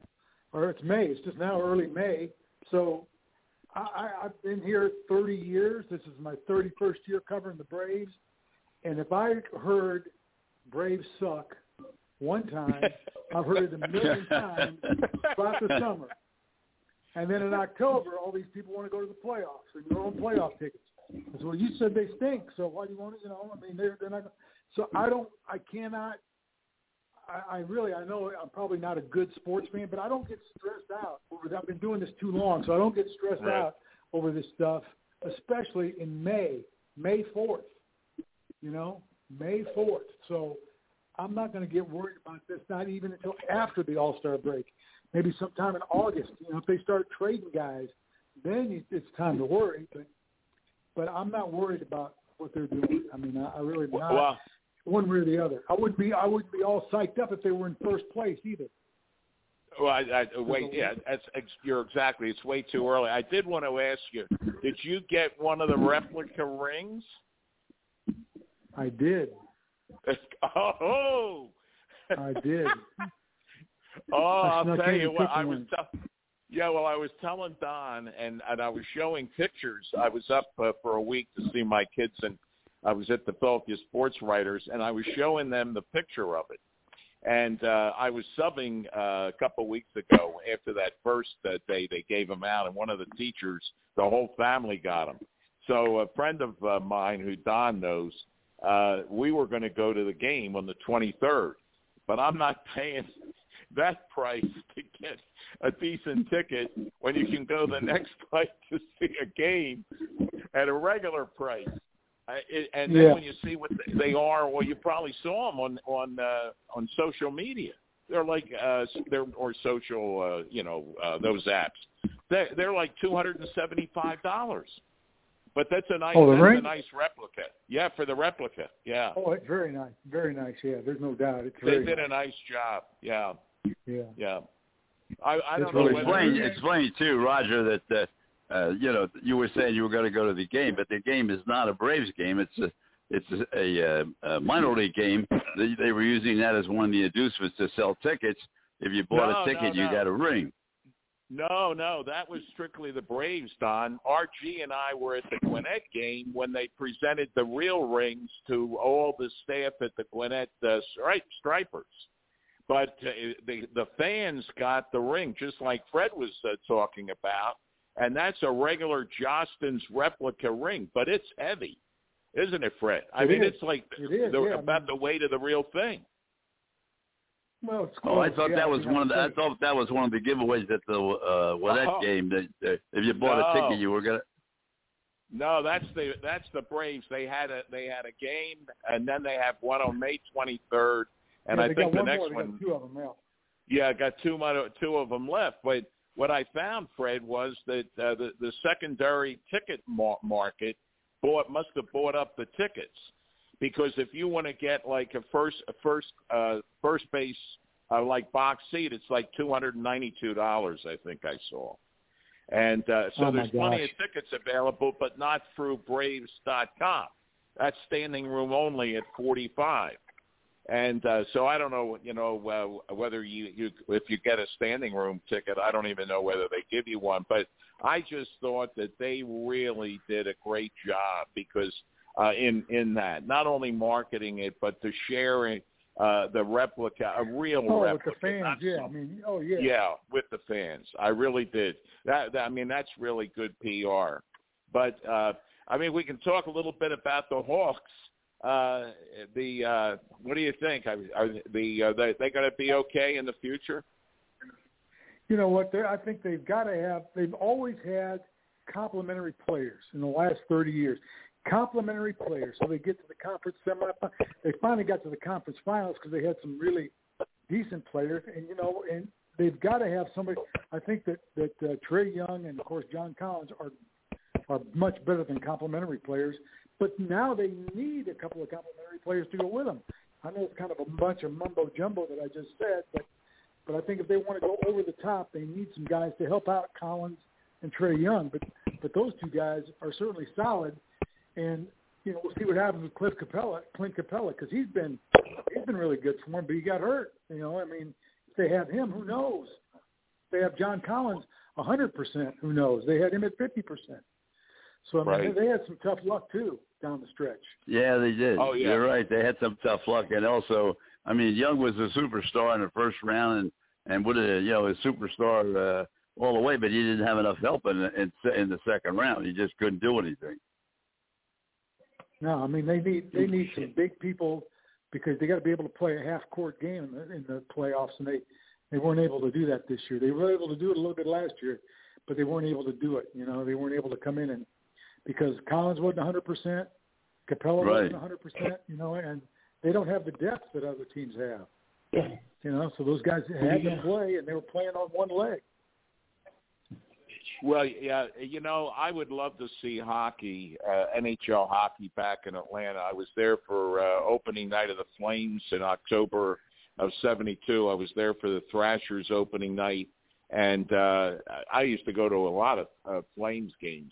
or it's May. It's just now early May. So, I, I've been here 30 years. This is my 31st year covering the Braves, and if I heard Braves suck one time, I've heard it a million times throughout the summer. And then in October, all these people want to go to the playoffs and their own playoff tickets. I said, well, you said they stink, so why do you want to? You know, I mean, they're they're not. So I don't, I cannot. I, I really, I know I'm probably not a good sports fan, but I don't get stressed out over. that. I've been doing this too long, so I don't get stressed Right. out over this stuff, especially in May, May fourth. You know, May fourth. So I'm not going to get worried about this, not even until after the All Star break. Maybe sometime in August. You know, if they start trading guys, then it's time to worry. But but I'm not worried about what they're doing. I mean, I, I really am not Well, one way or the other. I wouldn't be I wouldn't be all psyched up if they were in first place either. well, I, I, wait, yeah, that's you're exactly. It's way too early. I did want to ask you: Did you get one of the replica rings? I did. Oh, I did. oh, I'll tell you what. I was tell- yeah. Well, I was telling Don, and and I was showing pictures. I was up uh, for a week to see my kids, and I was at the Philadelphia Sports Writers, and I was showing them the picture of it. And uh, I was subbing uh, a couple weeks ago after that first uh, day they gave them out, and one of the teachers, the whole family got them. So a friend of uh, mine who Don knows, uh, we were going to go to the game on the 23rd, but I'm not paying that price to get a decent ticket when you can go the next night to see a game at a regular price. I, it, and then Yeah. when you see what they are, well, you probably saw them on on uh, on social media. They're like uh, they're or social, uh, you know, uh, those apps. They're, they're like two hundred and seventy five dollars. But that's a nice, Oh, the that's a nice replica. Yeah, for the replica. Yeah, Oh, it's very nice. Very nice. Yeah, there's no doubt. It's they very did nice. a nice job. Yeah, Yeah. yeah. I, I don't Well, know really explain, explain too, Roger, that uh, uh, you know you were saying you were going to go to the game, but the game is not a Braves game. It's a it's a, a, uh, a minor league game. They, they were using that as one of the inducements to sell tickets. If you bought No, a ticket, no, you no. got a ring. No, no, that was strictly the Braves, Don. RG and I were at the Gwinnett game when they presented the real rings to all the staff at the Gwinnett uh, Stripe, Stripers. But uh, the the fans got the ring, just like Fred was uh, talking about, and that's a regular Jostens replica ring, but it's heavy, isn't it, Fred? I It mean, is. it's like It is, the, yeah, about mean- the weight of the real thing. Well, it's Oh, I thought yeah, that was you one of the. I thought that was one of the giveaways at the uh, well that Oh. game. That uh, if you bought a ticket, you were gonna. No, that's the that's the Braves. They had a they had a game, and then they have one on May 23rd, and yeah, I think got the one next more. They one, got two of them now. yeah, I got two mo- two of them left. But what I found, Fred, was that uh, the the secondary ticket mar- market bought must have bought up the tickets because if you want to get like a first a first uh, first base uh, like box seat, it's like two hundred and ninety two dollars. I think I saw. And uh, so Oh, there's plenty of tickets available, but not through Braves.com. That's standing room only at 45. And uh, so I don't know, you know, uh, whether you, you if you get a standing room ticket, I don't even know whether they give you one. But I just thought that they really did a great job because uh, in in that, not only marketing it, but the sharing uh, the replica, a real Oh, with the fans, yeah. some- I mean, oh yeah. yeah, with the fans. I really did. That, that I mean, that's really good PR. But uh, I mean, we can talk a little bit about the Hawks. Uh, the uh, what do you think? Are, are the are they, they going to be okay in the future? You know what? I think they've got to have. They've always had complementary players in the last 30 years. Complementary players, so they get to the conference semifinal. They finally got to the conference finals because they had some really decent players, and you know, and they've got to have somebody. I think that that uh, Trae Young and of course John Collins are are much better than complementary players. But now they need a couple of complementary players to go with them. I know it's kind of a bunch of mumbo jumbo that I just said, but but I think if they want to go over the top, they need some guys to help out Collins and Trae Young. But but those two guys are certainly solid, and you know we'll see what happens with Cliff Capela, Clint Capela, because he's been he's been really good for them, but he got hurt. You know, I mean, if they have him, who knows? If they have John Collins, a hundred percent, who knows? They had him at fifty percent. So I mean, Right. they, they had some tough luck too down the stretch. Yeah, they did. Oh, yeah. You're right. They had some tough luck, and also, I mean, Young was a superstar in the first round, and and would have, you know, a superstar uh, all the way, but he didn't have enough help in in, in the second round. He just couldn't do anything. No, I mean they need they need some big people because they got to be able to play a half court game in the, in the playoffs, and they they weren't able to do that this year. They were able to do it a little bit last year, but they weren't able to do it. You know, they weren't able to come in and because Collins wasn't 100 percent, Capela Right. wasn't 100 percent. You know, and they don't have the depth that other teams have. You know, so those guys had to play, and they were playing on one leg. Well, yeah, you know, I would love to see hockey, uh, NHL hockey back in Atlanta. I was there for uh, opening night of the Flames in October of 72. I was there for the Thrashers opening night and uh I used to go to a lot of uh, Flames games.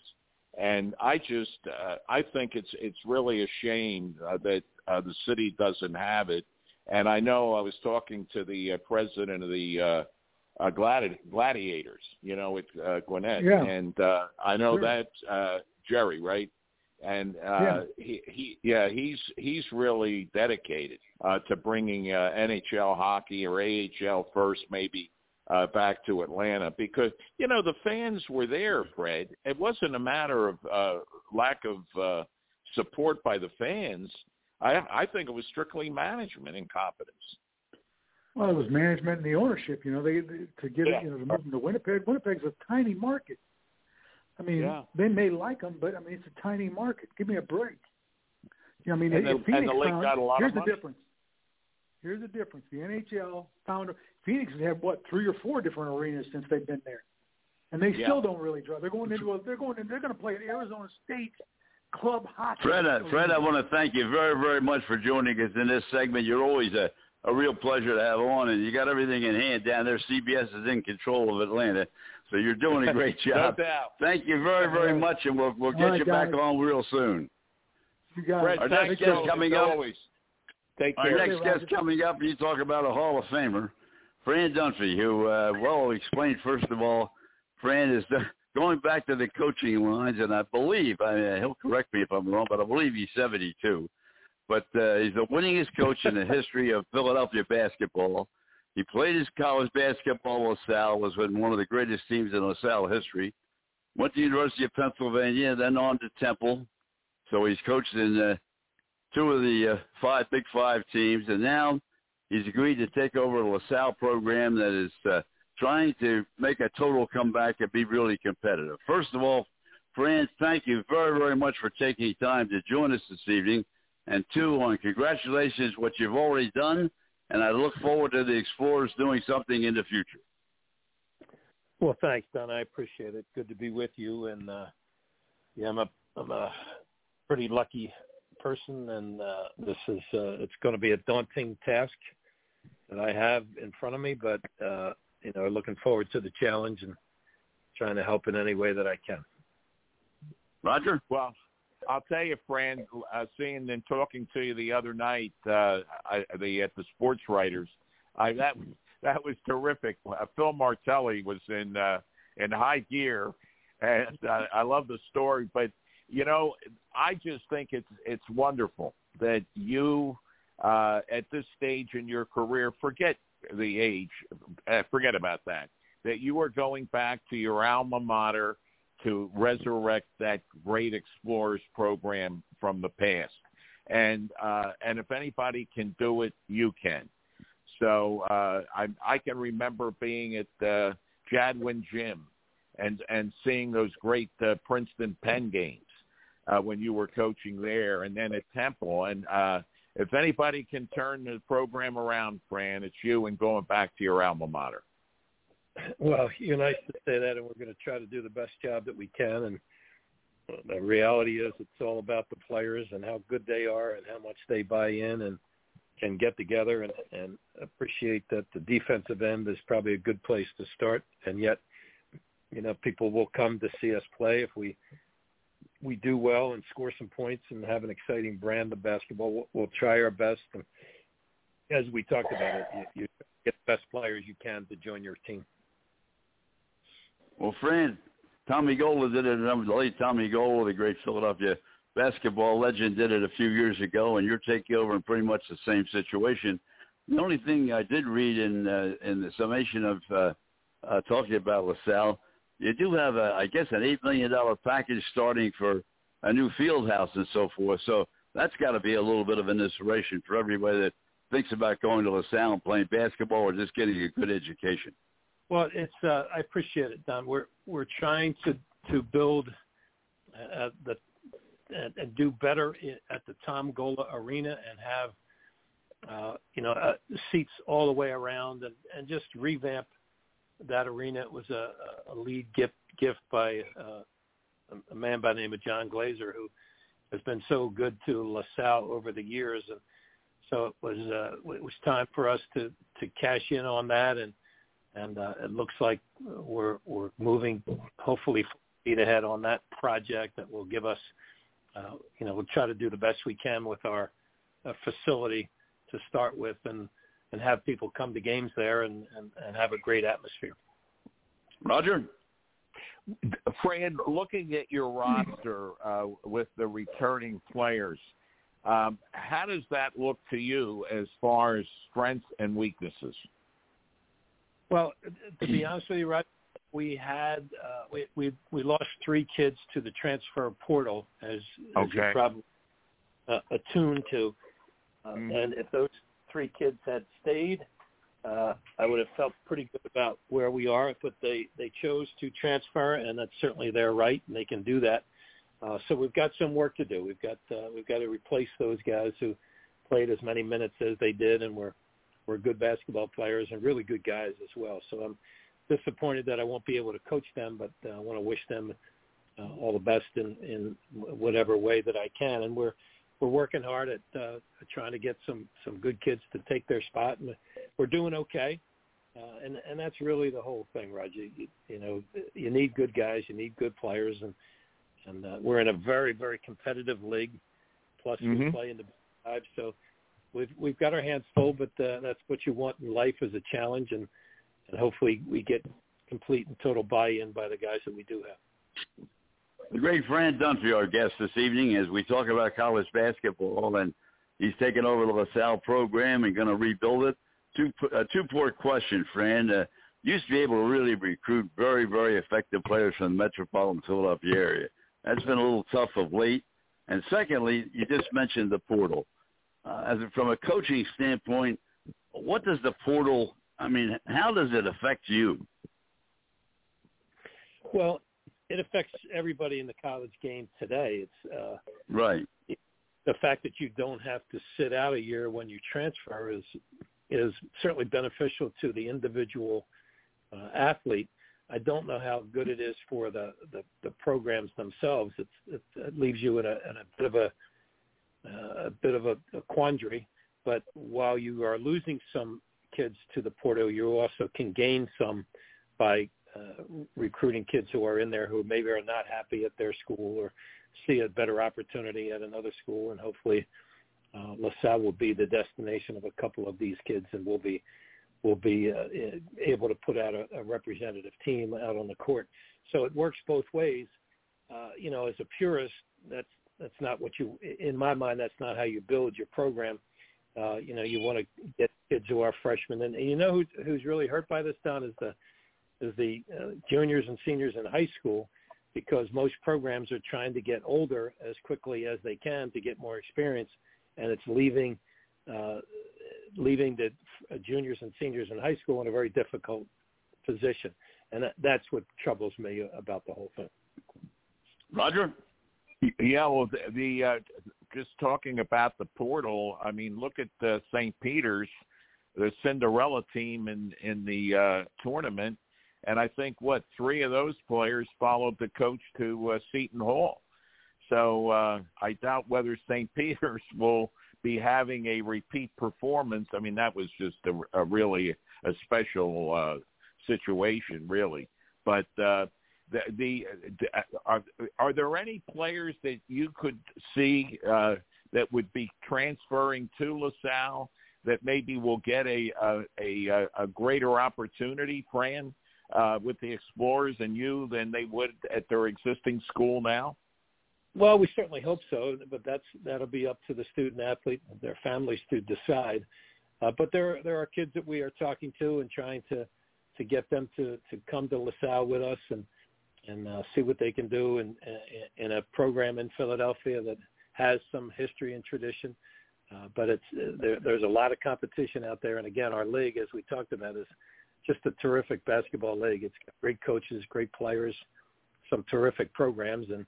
And I just uh, I think it's it's really a shame uh, that uh, the city doesn't have it. And I know I was talking to the uh, president of the uh, uh, gladi- gladiators, you know, with uh, Gwinnett, Yeah. and uh, I know Sure. that uh, Jerry, right? And uh, Yeah. he, he, yeah, he's he's really dedicated uh, to bringing uh, NHL hockey or AHL first, maybe uh, back to Atlanta because you know the fans were there, Fred. It wasn't a matter of uh, lack of uh, support by the fans. I I think it was strictly management incompetence. Well, it was management and the ownership. You know, they, they to get Yeah. it, you know, to move them to Winnipeg. Winnipeg's a tiny market. I mean, Yeah. they may like them, but I mean, it's a tiny market. Give me a break. You know, I mean, And the- Phoenix and the league found, got a lot of here's money. the difference. Here's the difference. The NHL founder Phoenix has had what three or four different arenas since they've been there, and they Yeah. still don't really draw. They're going into a, they're going in, they're going to play at Arizona State Club Hockey. Fred, uh, Fred, I want to thank you very, very much for joining us in this segment. You're always a, a real pleasure to have on, and you got everything in hand down there. CBS is in control of Atlanta, so you're doing a great job. no job. doubt. Thank you very, very much, and we'll we'll get right, you back on real soon. You got Fred. Our next guest coming up- always. Take Our next guest coming up, you talk about a Hall of Famer, Fran Dunphy, who, uh, well, explained first of all, Fran is the, going back to the coaching lines, and I believe, I mean, he'll correct me if I'm wrong, but I believe he's 72. But uh, he's the winningest coach in the history of Philadelphia basketball. He played his college basketball with LaSalle, was in one of the greatest teams in LaSalle history. Went to the University of Pennsylvania, then on to Temple. So he's coached in uh, two of the uh, five Big Five teams, and now he's agreed to take over a LaSalle program that is uh, trying to make a total comeback and be really competitive. First of all, friends, thank you very, very much for taking time to join us this evening. And two, on congratulations what you've already done, and I look forward to the Explorers doing something in the future. Well, thanks, Don. I appreciate it. Good to be with you. And uh, yeah, I'm a I'm a pretty lucky person, and uh, this is uh, it's going to be a daunting task that I have in front of me. But uh, you know, looking forward to the challenge and trying to help in any way that I can. Roger? Well, I'll tell you, Fran, uh, seeing and talking to you the other night, uh, I, the at the Sports Writers, I that that was terrific. Uh, Phil Martelli was in uh, in high gear, and uh, I love the story. But you know, I just think it's it's wonderful that you uh, at this stage in your career forget the age, uh, forget about that. That you are going back to your alma mater to resurrect that great explorers program from the past. And uh, and if anybody can do it, you can. So uh, I I can remember being at uh, Jadwin Gym and and seeing those great uh, Princeton Penn games uh, when you were coaching there, and then at Temple. And uh, if anybody can turn the program around, Fran, it's you and going back to your alma mater. Well, you're nice to say that, and we're going to try to do the best job that we can. And the reality is, it's all about the players and how good they are, and how much they buy in and can get together. And, and appreciate that the defensive end is probably a good place to start. And yet, you know, people will come to see us play if we we do well and score some points and have an exciting brand of basketball. We'll, we'll try our best. And as we talked about it, you, you get the best players you can to join your team. Well, Fran, Tommy Gola did it. The late Tommy Gola, the great Philadelphia basketball legend, did it a few years ago, and you're taking over in pretty much the same situation. The only thing I did read in uh, in the summation of uh, uh, talking about LaSalle, you do have, a, I guess, an eight million dollar package starting for a new field house and so forth. So that's got to be a little bit of an inspiration for everybody that thinks about going to LaSalle and playing basketball or just getting a good education. Well, it's uh, I appreciate it, Don. We're we're trying to to build uh, the and, and do better at the Tom Gola Arena and have uh, you know uh, seats all the way around and, and just revamp that arena. It was a, a lead gift gift by uh, a- man by the name of John Glazer who has been so good to LaSalle over the years, and so it was uh, it was time for us to to cash in on that and and uh, it looks like we're we're moving hopefully speed ahead on that project that will give us, uh, you know, we'll try to do the best we can with our uh, facility to start with and, and have people come to games there and, and, and have a great atmosphere. Roger? Fran, looking at your roster uh, with the returning players, um, how does that look to you as far as strengths and weaknesses? Well, to be honest with you, Rod, we had uh, we, we we lost three kids to the transfer portal, as, as Okay. you're probably uh, attuned to. Uh, Mhm. And if those three kids had stayed, uh, I would have felt pretty good about where we are. But they they chose to transfer, and that's certainly their right, and they can do that. Uh, so we've got some work to do. We've got uh, we've got to replace those guys who played as many minutes as they did, and were were good basketball players and really good guys as well. So I'm disappointed that I won't be able to coach them, but uh, I want to wish them uh, all the best in, in whatever way that I can. And we're we're working hard at uh, trying to get some some good kids to take their spot, and we're doing okay. Uh, and and that's really the whole thing, Roger. You, you know, you need good guys, you need good players, and and uh, we're in a very very competitive league. Plus, we Mhm. play in the five, so we've we've got our hands full. But uh, that's what you want in life is a challenge, and and hopefully we get complete and total buy-in by the guys that we do have. The great Fran Dunphy, our guest this evening, as we talk about college basketball, and he's taking over the LaSalle program and going to rebuild it. Two, a two-part question, Fran. Uh, used to be able to really recruit very, very effective players from the metropolitan Philadelphia area. That's been a little tough of late. And secondly, you just mentioned the portal. Uh, as from a coaching standpoint, what does the portal? I mean, how does it affect you? Well, it affects everybody in the college game today. It's uh, Right. the fact that you don't have to sit out a year when you transfer is is certainly beneficial to the individual uh, athlete. I don't know how good it is for the the, the programs themselves. It's, it, it leaves you in a, in a bit of a uh, a bit of a, a quandary. But while you are losing some kids to the portal, you also can gain some by uh, recruiting kids who are in there who maybe are not happy at their school or see a better opportunity at another school, and hopefully uh, LaSalle will be the destination of a couple of these kids, and we'll be will be uh, able to put out a, a representative team out on the court. So it works both ways. Uh, you know, as a purist, that's that's not what you, in my mind, that's not how you build your program. Uh, you know, you want to get kids who are freshmen, and, and you know who, who's really hurt by this, Don, is the the uh, juniors and seniors in high school because most programs are trying to get older as quickly as they can to get more experience, and it's leaving uh, leaving the uh, juniors and seniors in high school in a very difficult position, and that, that's what troubles me about the whole thing. Roger? Yeah, well, the, the uh, just talking about the portal. I mean, look at uh, St. Peter's, the Cinderella team in in the uh, tournament, and I think what three of those players followed the coach to uh, Seton Hall. So uh, I doubt whether St. Peter's will be having a repeat performance. I mean, that was just a, a really a special uh, situation, really. But uh, the, the, are are there any players that you could see uh, that would be transferring to LaSalle that maybe will get a a, a, a greater opportunity, Fran, uh, with the Explorers and you than they would at their existing school now? Well, we certainly hope so, but that's that'll be up to the student athlete and their families to decide. Uh, but there there are kids that we are talking to and trying to to get them to to come to LaSalle with us and and uh, see what they can do in, in in a program in Philadelphia that has some history and tradition. Uh, but it's uh, there, there's a lot of competition out there, and again, our league, as we talked about, is just a terrific basketball league. It's got great coaches, great players, some terrific programs, and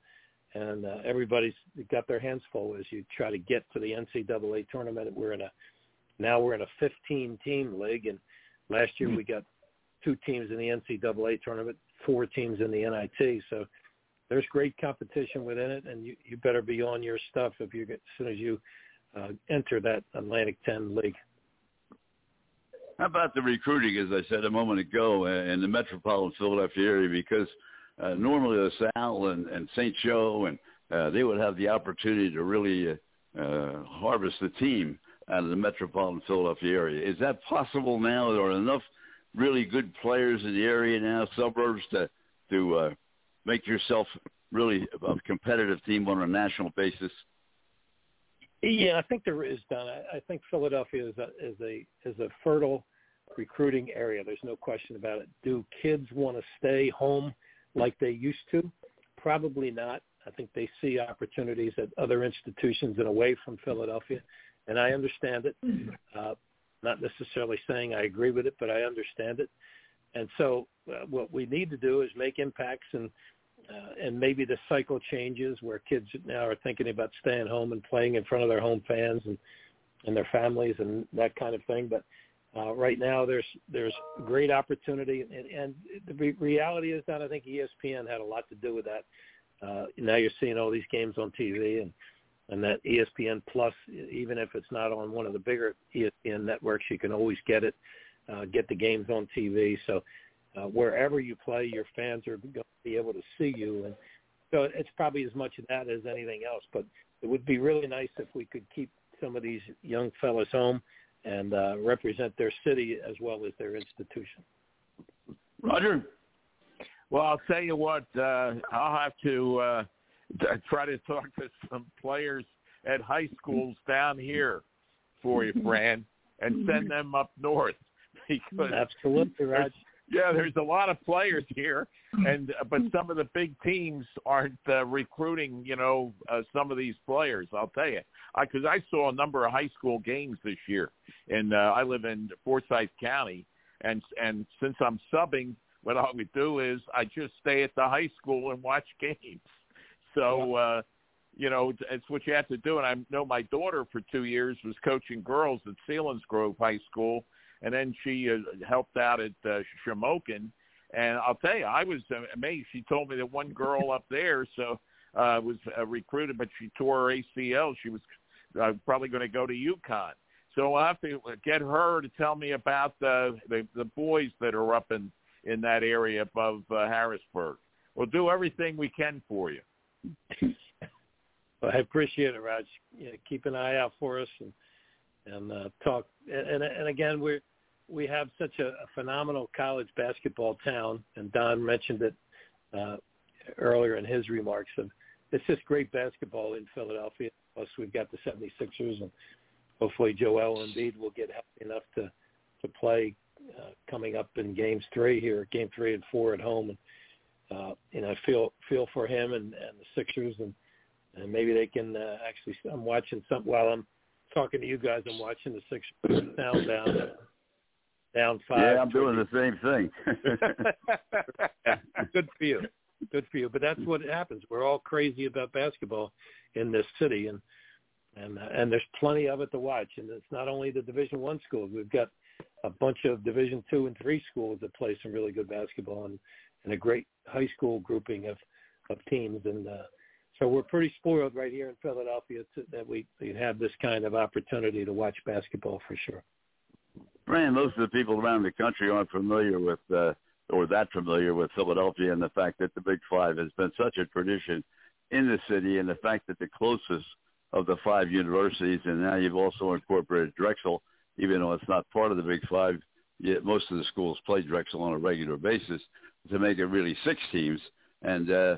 and uh, everybody's got their hands full as you try to get to the NCAA tournament. We're in a now we're in a 15 team league, and last year we got two teams in the NCAA tournament, four teams in the NIT. So there's great competition within it, and you, you better be on your stuff if you get as soon as you uh, enter that Atlantic 10 league. How about the recruiting, as I said a moment ago, uh, in the metropolitan Philadelphia area? Because uh, normally LaSalle and, and St. Joe, and uh, they would have the opportunity to really uh, uh, harvest the team out of the metropolitan Philadelphia area. Is that possible now? Are enough really good players in the area now, suburbs, to to uh, make yourself really a competitive team on a national basis? Yeah, I think there is, Don. I, I think Philadelphia is a is a is a fertile recruiting area. There's no question about it. Do kids want to stay home like they used to? Probably not. I think they see opportunities at other institutions and away from Philadelphia, and I understand it. Uh, not necessarily saying I agree with it, but I understand it. And so, uh, what we need to do is make impacts, and uh, and maybe the cycle changes where kids now are thinking about staying home and playing in front of their home fans and and their families and that kind of thing. But uh, right now, there's there's great opportunity, and, and the re- reality is that I think ESPN had a lot to do with that. Uh, now you're seeing all these games on TV, and and that ESPN Plus, even if it's not on one of the bigger ESPN networks, you can always get it, uh, get the games on TV. So uh, wherever you play, your fans are going to be able to see you, and so it's probably as much of that as anything else. But it would be really nice if we could keep some of these young fellas home and uh, represent their city as well as their institution. Roger. Well, I'll tell you what. Uh, I'll have to uh, try to talk to some players at high schools down here for you, Fran, and send them up north because absolutely right. Yeah, there's a lot of players here, and but some of the big teams aren't uh, recruiting. You know, uh, some of these players. I'll tell you, because I, I saw a number of high school games this year, and uh, I live in Forsyth County, and and since I'm subbing, what I would do is I just stay at the high school and watch games. So, uh, you know, it's what you have to do. And I know my daughter for two years was coaching girls at Selinsgrove High School, and then she uh, helped out at uh, Shamokin. And I'll tell you, I was amazed. She told me that one girl up there so uh, was uh, recruited, but she tore her ACL. She was uh, probably going to go to UConn. So I'll have to get her to tell me about the the, the boys that are up in in that area above uh, Harrisburg. We'll do everything we can for you. I appreciate it, Raj. Keep an eye out for us and and uh, talk. And, and again, we we have such a, a phenomenal college basketball town, and Don mentioned it uh, earlier in his remarks. Of it's just great basketball in Philadelphia. Plus, we've got the 76ers, and hopefully Joel Embiid will get healthy enough to to play uh, coming up in games three here, game three and four at home. And uh, you know, feel feel for him and, and the Sixers, and and maybe they can uh, actually. I'm watching some while I'm talking to you guys. I'm watching the Sixers down down down five. Yeah, I'm doing the same thing. Good for you. Good for you. But that's what happens. We're all crazy about basketball in this city, and and uh, and there's plenty of it to watch. And it's not only the Division One schools. We've got a bunch of Division Two and Three schools that play some really good basketball, and and a great high school grouping of of teams, and uh, so we're pretty spoiled right here in Philadelphia to, that we, we have this kind of opportunity to watch basketball for sure. Brian, most of the people around the country aren't familiar with uh, or that familiar with Philadelphia and the fact that the Big Five has been such a tradition in the city, and the fact that the closest of the five universities, and now you've also incorporated Drexel, even though it's not part of the Big Five. Yet most of the schools play Drexel on a regular basis to make it really six teams. And uh,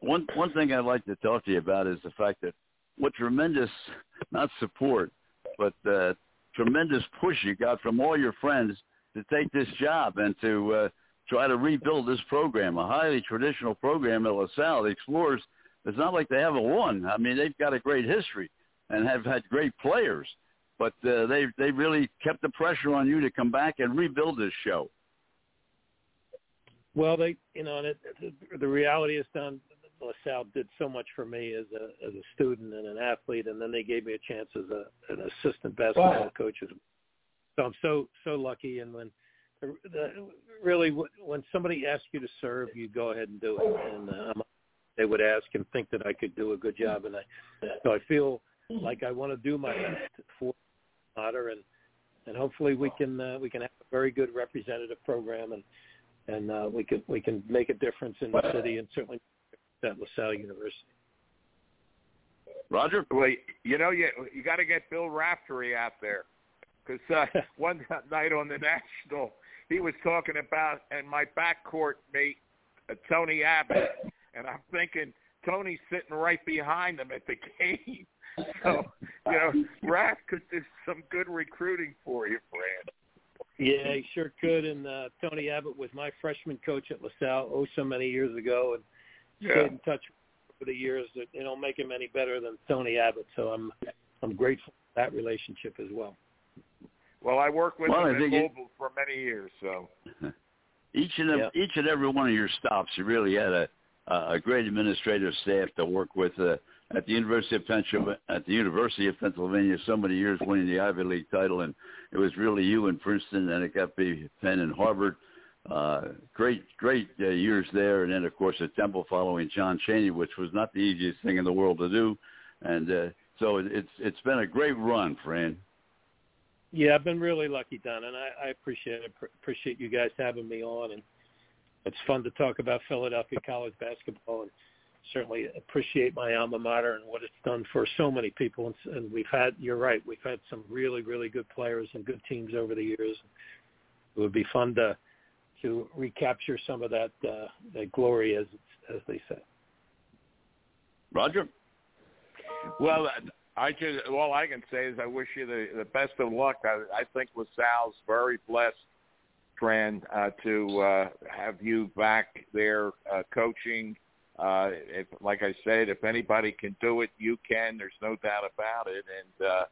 one one thing I'd like to talk to you about is the fact that what tremendous not support, but uh, tremendous push you got from all your friends to take this job and to uh, try to rebuild this program, a highly traditional program at LaSalle. The Explorers, it's not like they haven't won. I mean, they've got a great history and have had great players, but uh, they they really kept the pressure on you to come back and rebuild this show. Well, they, you know, it, the reality is, Don LaSalle did so much for me as a as a student and an athlete, and then they gave me a chance as a an assistant basketball wow. coach. So I'm so so lucky. And when the, the, really when somebody asks you to serve, you go ahead and do it. And um, they would ask and think that I could do a good job, and I so I feel like I want to do my best for Otter, and and hopefully we can uh, we can have a very good representative program and and uh, we can we can make a difference in the city and certainly at LaSalle University. Roger? Well, you know, you you got to get Bill Raftery out there because uh, one night on the national, he was talking about and my backcourt mate uh, Tony Abbott, and I'm thinking Tony's sitting right behind him at the game. So you know, Raph could do some good recruiting for you, Fran. Yeah, he sure could. And uh, Tony Abbott was my freshman coach at LaSalle oh so many years ago, and Yeah. stayed in touch over the years. That you know, make him any better than Tony Abbott. So I'm I'm grateful for that relationship as well. Well, I worked with Well, him in think it- for many years, so Each and every, each and every one of your stops, you really had a a great administrative staff to work with. Uh, at the University of Pennsylvania, at the University of Pennsylvania, so many years winning the Ivy League title, and it was really you and Princeton, and it got be Penn and Harvard. Uh, great, great uh, years there, and then of course at Temple following John Chaney, which was not the easiest thing in the world to do, and uh, so it, it's it's been a great run, Fran. Yeah, I've been really lucky, Don, and I, I appreciate it. Appreciate you guys having me on, and it's fun to talk about Philadelphia college basketball, and certainly appreciate my alma mater and what it's done for so many people. And, and we've had, you're right, we've had some really, really good players and good teams over the years. It would be fun to to recapture some of that uh, that glory, as as they say. Roger. Well, I just all I can say is I wish you the, the best of luck. I, I think LaSalle's very blessed, Fran, uh, to uh, have you back there uh, coaching. Uh, if, like I said, if anybody can do it, you can. There's no doubt about it. And uh,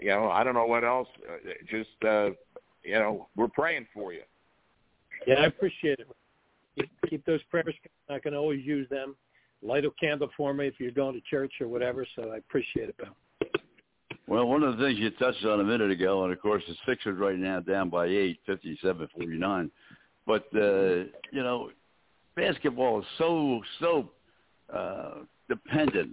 you know, I don't know what else. Uh, just uh, you know, we're praying for you. Yeah, I appreciate it. Keep, keep those prayers. I can always use them. Light a candle for me if you're going to church or whatever. So I appreciate it, pal. Well, one of the things you touched on a minute ago, and of course the Sixers right now down by eight, fifty-seven forty-nine. But uh, you know, basketball is so so uh, dependent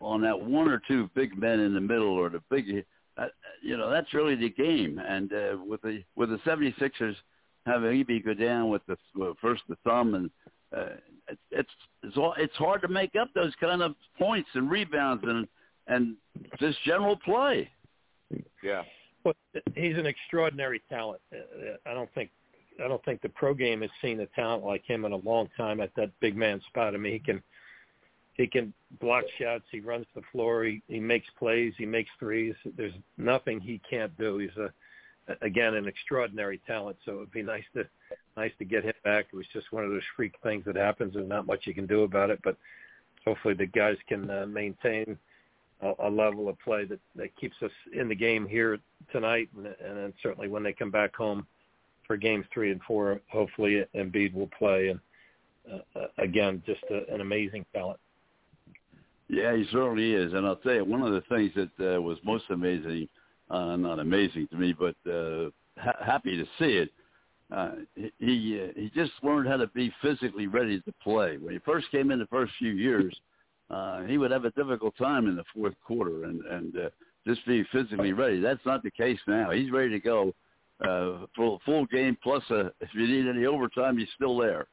on that one or two big men in the middle or the big. Uh, you know, that's really the game. And uh, with the with the 76ers having Eby go down with the well, first the thumb and uh, it's it's it's, all, it's hard to make up those kind of points and rebounds and and just general play. Yeah. Well, he's an extraordinary talent. Uh, I don't think I don't think the pro game has seen a talent like him in a long time at that big man spot. I mean, he can he can block shots. He runs the floor. He he makes plays. He makes threes. There's nothing he can't do. He's a again an extraordinary talent. So it'd be nice to nice to get him back. It was just one of those freak things that happens. There's not much you can do about it. But hopefully the guys can uh, maintain a, a level of play that that keeps us in the game here tonight, and, and then certainly when they come back home for games three and four, hopefully Embiid will play. And uh, uh, again, just a, an amazing talent. Yeah, he certainly is. And I'll tell you, one of the things that uh, was most amazing, uh, not amazing to me, but uh, ha- happy to see it, uh, he uh, he just learned how to be physically ready to play. When he first came in the first few years, uh, he would have a difficult time in the fourth quarter and and uh, just be physically ready. That's not the case now. He's ready to go uh, full full game. Plus, uh, if you need any overtime, he's still there.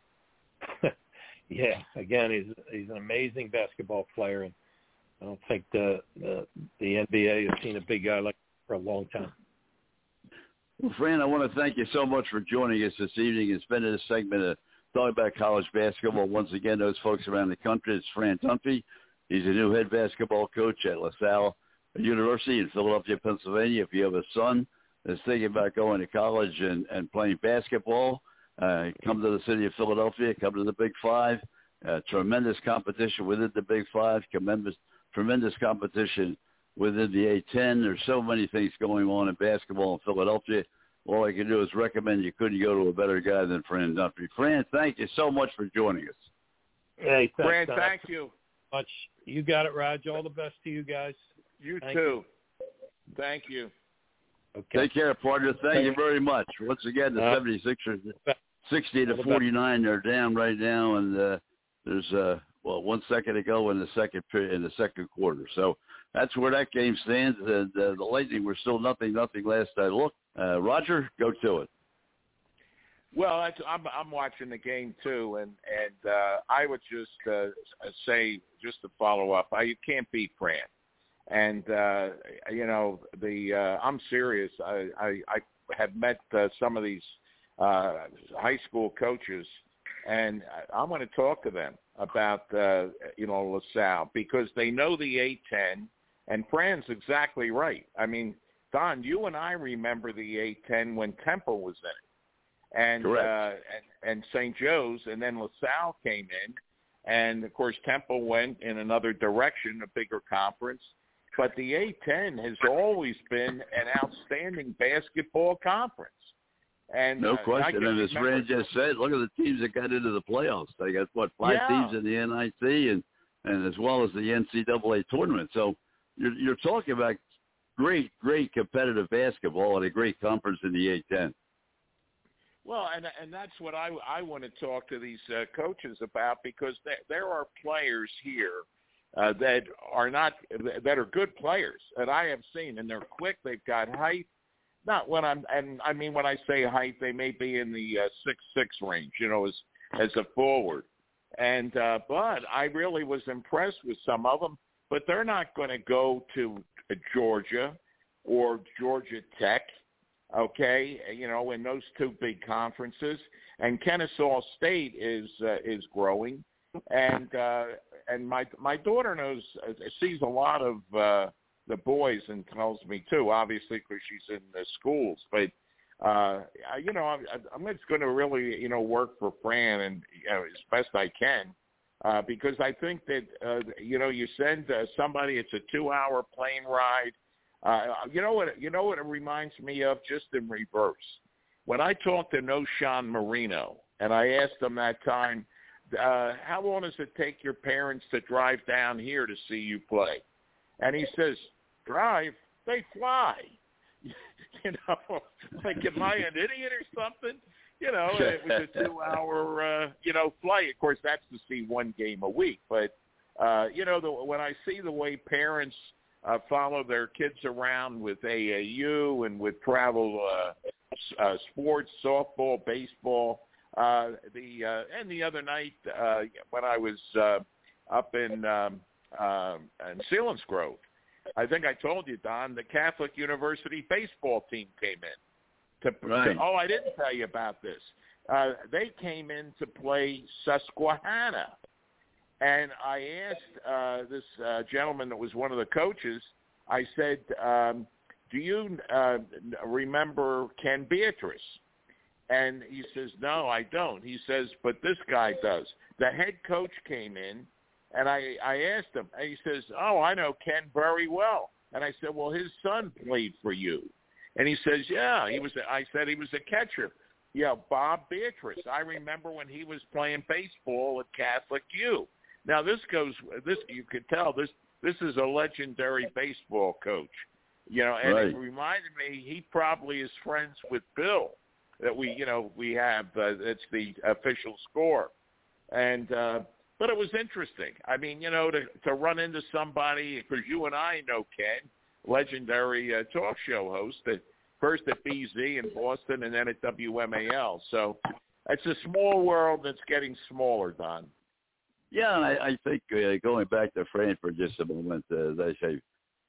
yeah, again, he's he's an amazing basketball player, and I don't think the the, the NBA has seen a big guy like him for a long time. Well, Fran, I want to thank you so much for joining us this evening and spending this segment of talking about college basketball. Once again, those folks around the country, it's Fran Dunphy. He's a new head basketball coach at LaSalle University in Philadelphia, Pennsylvania. If you have a son that's thinking about going to college and, and playing basketball, uh, come to the city of Philadelphia, come to the Big Five. Uh, tremendous competition within the Big Five, tremendous, tremendous competition within the A10. There's so many things going on in basketball in Philadelphia. All I can do is recommend you couldn't go to a better guy than Fran Dunphy. Fran, thank you so much for joining us. Hey, thanks, Fran, Don. thank you. much. You got it, Raj. All the best to you guys. You Thank too. Thank you. Okay. Take care, partner. Thank you very much. Once again, the Uh, 76ers, 60 to 49, they're down right now, and uh, there's uh, well one second to go in the second period, in the second quarter. So that's where that game stands. And uh, the Lightning were still nothing, nothing last I looked. Uh, Roger, go to it. Well, that's, I'm I'm watching the game too, and and uh, I would just uh, say just to follow up, I, you can't beat Fran, and uh, you know the uh, I'm serious. I I, I have met uh, some of these uh, high school coaches, and I'm going to talk to them about uh, you know LaSalle because they know the A10, and Fran's exactly right. I mean, Don, you and I remember the A10 when Temple was in it and Correct. uh, and, and St. Joe's, and then LaSalle came in, and of course Temple went in another direction, a bigger conference. But the A10 has always been an outstanding basketball conference. And No uh, question. And as Rand just said, look at the teams that got into the playoffs. They got what five Yeah. teams in the NIT, and and as well as the NCAA tournament. So you're you're talking about great, great competitive basketball and a great conference in the A10. Well, and and that's what I I want to talk to these uh, coaches about because there there are players here uh, that are not that are good players that I have seen, and they're quick. They've got height. Not when I'm and I mean when I say height, they may be in the uh, six six range, you know, as as a forward. And uh, but I really was impressed with some of them. But they're not going to go to uh, Georgia or Georgia Tech okay, you know, in those two big conferences. And Kennesaw State is uh, is growing, and uh, and my my daughter knows uh, sees a lot of uh, the boys and tells me too, obviously because she's in the schools. But uh, you know, I'm, I'm just going to really you know work for Fran and you know, as best I can. Uh, because I think that uh, you know you send uh, somebody it's a two-hour plane ride uh, you know what? You know what it reminds me of, just in reverse. When I talked to No Sean Marino, and I asked him that time, uh, "How long does it take your parents to drive down here to see you play?" And he says, "Drive? They fly." you know, like am I an idiot or something? You know, it was a two-hour, uh, you know, flight. Of course, that's to see one game a week, but uh, you know, the, when I see the way parents uh, follow their kids around with AAU and with travel uh, uh, sports, softball, baseball. Uh, the uh, and the other night uh, when I was uh, up in um, uh, in Selinsgrove, I think I told you, Don, the Catholic University baseball team came in. To, Right. to oh, I didn't tell you about this. Uh, they came in to play Susquehanna. And I asked uh, this uh, gentleman that was one of the coaches, I said, um, do you uh, remember Ken Beatrice? And he says, no, I don't. He says, but this guy does. The head coach came in, and I, I asked him, and he says, oh, I know Ken very well. And I said, well, his son played for you. And he says, yeah, he was. I said he was a catcher. Yeah, Bob Beatrice. I remember when he was playing baseball at Catholic U. Now this goes. This you could tell. This this is a legendary baseball coach. You know, and Right. it reminded me he probably is friends with Bill. That we, you know, we have. Uh, it's the official score, and uh, but it was interesting. I mean, you know, to to run into somebody because you and I know Ken, legendary uh, talk show host that first at BZ in Boston and then at WMAL. So it's a small world that's getting smaller, Don. Yeah, I, I think uh, going back to Fran for just a moment, uh, as I say,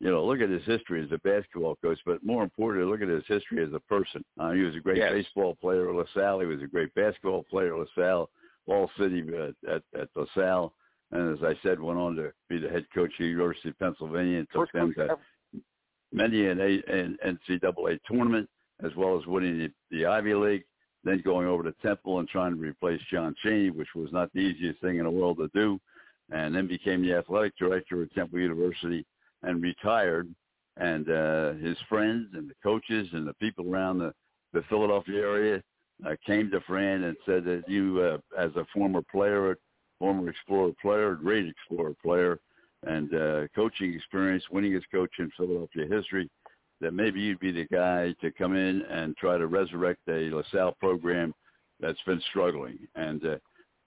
you know, look at his history as a basketball coach, but more importantly, look at his history as a person. Uh, he was a great Yes. baseball player at LaSalle. He was a great basketball player at LaSalle, Wall City uh, at, at LaSalle. And as I said, went on to be the head coach of the University of Pennsylvania and took First them to ever. Many an, A, an NCAA tournament, as well as winning the, the Ivy League, then going over to Temple and trying to replace John Chaney, which was not the easiest thing in the world to do, and then became the athletic director at Temple University and retired. And uh, his friends and the coaches and the people around the, the Philadelphia area uh, came to Fran and said that you, uh, as a former player, former Explorer player, great Explorer player, and uh, coaching experience, winning as coach in Philadelphia history, that maybe you'd be the guy to come in and try to resurrect a LaSalle program that's been struggling. And uh,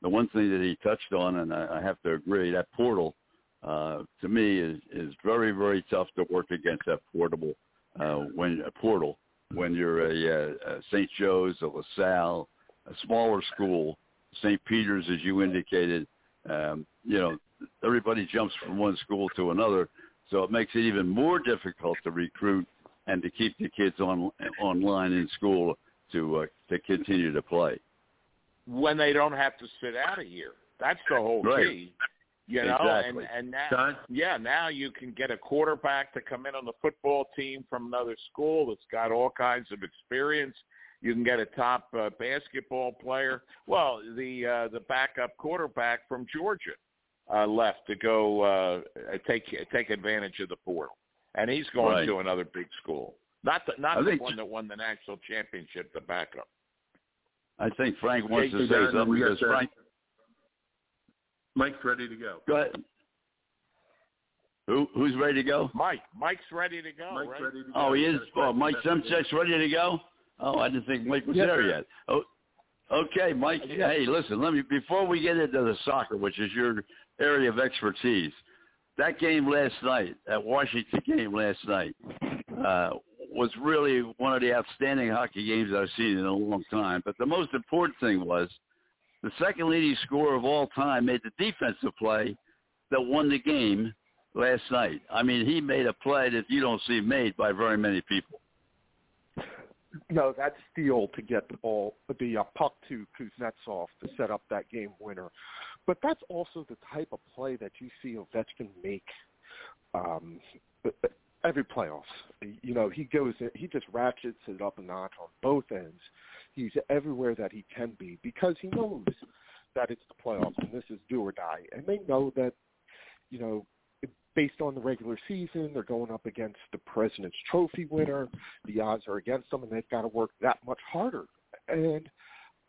the one thing that he touched on, and I, I have to agree, that portal uh, to me is is very very tough to work against that portable uh, when a portal when you're a, uh a St. Joe's, a LaSalle, a smaller school, St. Peter's, as you indicated. Um, you know, everybody jumps from one school to another, so it makes it even more difficult to recruit and to keep the kids on online in school to uh, to continue to play. When they don't have to sit out a year, that's the whole Right. key. You know, Exactly. and and now, Don? yeah, now you can get a quarterback to come in on the football team from another school that's got all kinds of experience. You can get a top uh, basketball player. Well, the uh, the backup quarterback from Georgia uh, left to go uh, take take advantage of the portal, and he's going Right. to another big school. Not the not I the one that won the national championship. The backup. I think Frank wants to say something because that. Frank. Mike's ready to go. Go ahead. Who who's ready to go? Mike, Mike's ready to go. Mike's right? ready to go. Oh, he is. Got Oh, Mike message. Ready to go. Oh, I didn't think Mike was Yes, there sir. yet. Oh, okay, Mike. Yes. Hey, listen. Let me before we get into the soccer, which is your area of expertise. That game last night, that Washington game last night, uh, was really one of the outstanding hockey games I've seen in a long time. But the most important thing was the second leading scorer of all time made the defensive play that won the game last night. I mean, he made a play that you don't see made by very many people. No, that steal to get the ball, the uh, puck to Kuznetsov to set up that game winner. But that's also the type of play that you see Ovechkin make um, every playoffs. You know, he goes, he just ratchets it up a notch on both ends. He's everywhere that he can be because he knows that it's the playoffs and this is do or die. And they know that, you know, based on the regular season, they're going up against the President's Trophy winner. The odds are against them, and they've got to work that much harder. And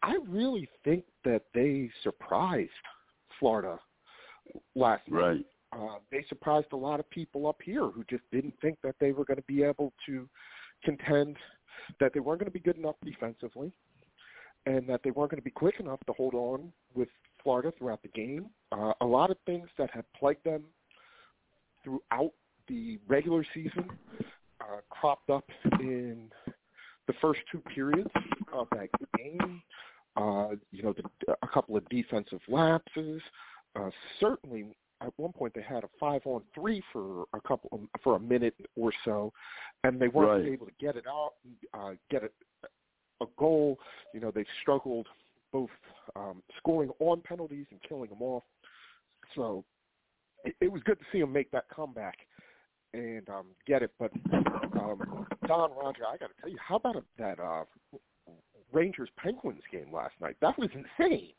I really think that they surprised Florida last night. Right. Uh, they surprised a lot of people up here who just didn't think that they were going to be able to contend, that they weren't going to be good enough defensively, and that they weren't going to be quick enough to hold on with Florida throughout the game. Uh, a lot of things that have plagued them throughout the regular season uh, cropped up in the first two periods of that game. Uh, you know, the, a couple of defensive lapses. Uh, certainly, at one point they had a five-on-three for a couple for a minute or so, and they weren't Right. able to get it out, uh, get it a goal. You know, they struggled both um, scoring on penalties and killing them off. So it, it was good to see him make that comeback and um, get it. But um, Don Roger, I got to tell you, how about that uh, Rangers Penguins game last night? That was insane.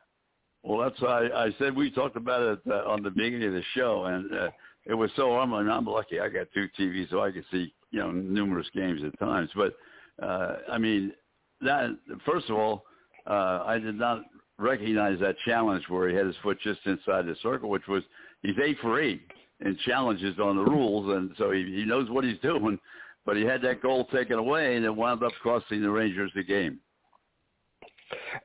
Well, that's why I, I said we talked about it uh, on the beginning of the show, and uh, it was so. I'm I'm lucky. I got two TVs, so I could see you know numerous games at times. But uh, I mean, that first of all, uh, I did not recognize that challenge where he had his foot just inside the circle, which was he's eight for eight in challenges on the rules, and so he, he knows what he's doing. But he had that goal taken away, and it wound up costing the Rangers the game.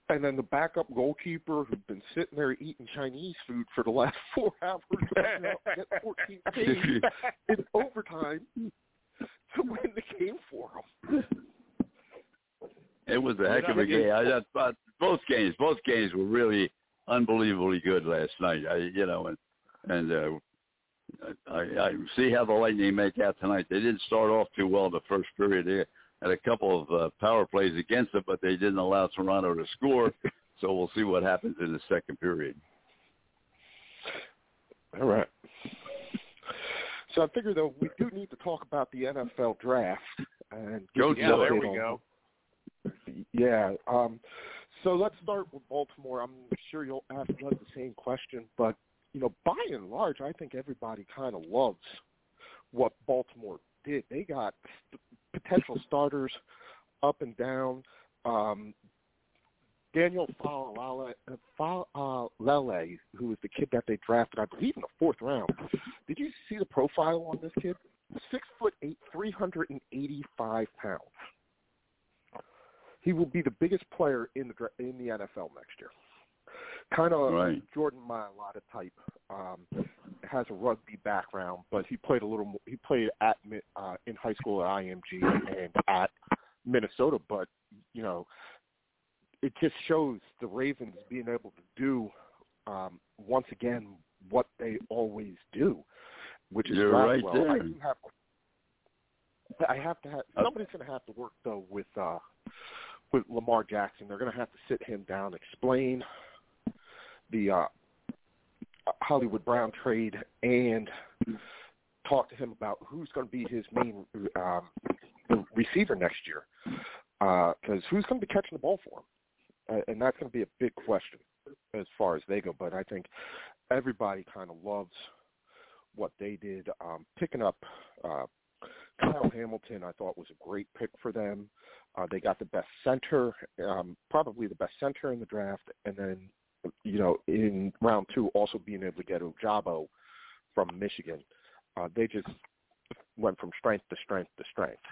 And then the backup goalkeeper who'd been sitting there eating Chinese food for the last four hours, going out get 14 saves in overtime to win the game for him. It was a heck of a game. I, I thought both games, both games were really unbelievably good last night. I, you know, and and uh, I, I see how the Lightning make out tonight. They didn't start off too well in the first period. They had a couple of uh, power plays against it, but they didn't allow Toronto to score. So we'll see what happens in the second period. All right. So I figure though we do need to talk about the NFL draft and Go, Yeah, there we on- go. Yeah. Um, so let's start with Baltimore. I'm sure you'll ask us the same question, but you know, by and large, I think everybody kind of loves what Baltimore did. They got potential starters up and down. Um, Daniel Falale, uh, Faalele, who was the kid that they drafted, I believe, in the fourth round. Did you see the profile on this kid? Six foot eight, three hundred and eighty-five pounds. He will be the biggest player in the in the NFL next year. Kind of Right. Jordan Mailata type. Um, has a rugby background, but he played a little. More, he played at uh, in high school at IMG and at Minnesota. But you know, it just shows the Ravens being able to do um, once again what they always do, which is You're right well. there. I do have. I have to have somebody's going to have to work though with uh, with Lamar Jackson. They're going to have to sit him down, explain the uh, Hollywood Brown trade, and talk to him about who's going to be his main um, receiver next year. Because who's going to be catching the ball for him? Uh, and that's going to be a big question as far as they go. But I think everybody kind of loves what they did. Um, picking up uh, Kyle Hamilton, I thought was a great pick for them. Uh, they got the best center, um, probably the best center in the draft, and then you know in round two also being able to get Ojabo from Michigan. Uh, they just went from strength to strength to strength.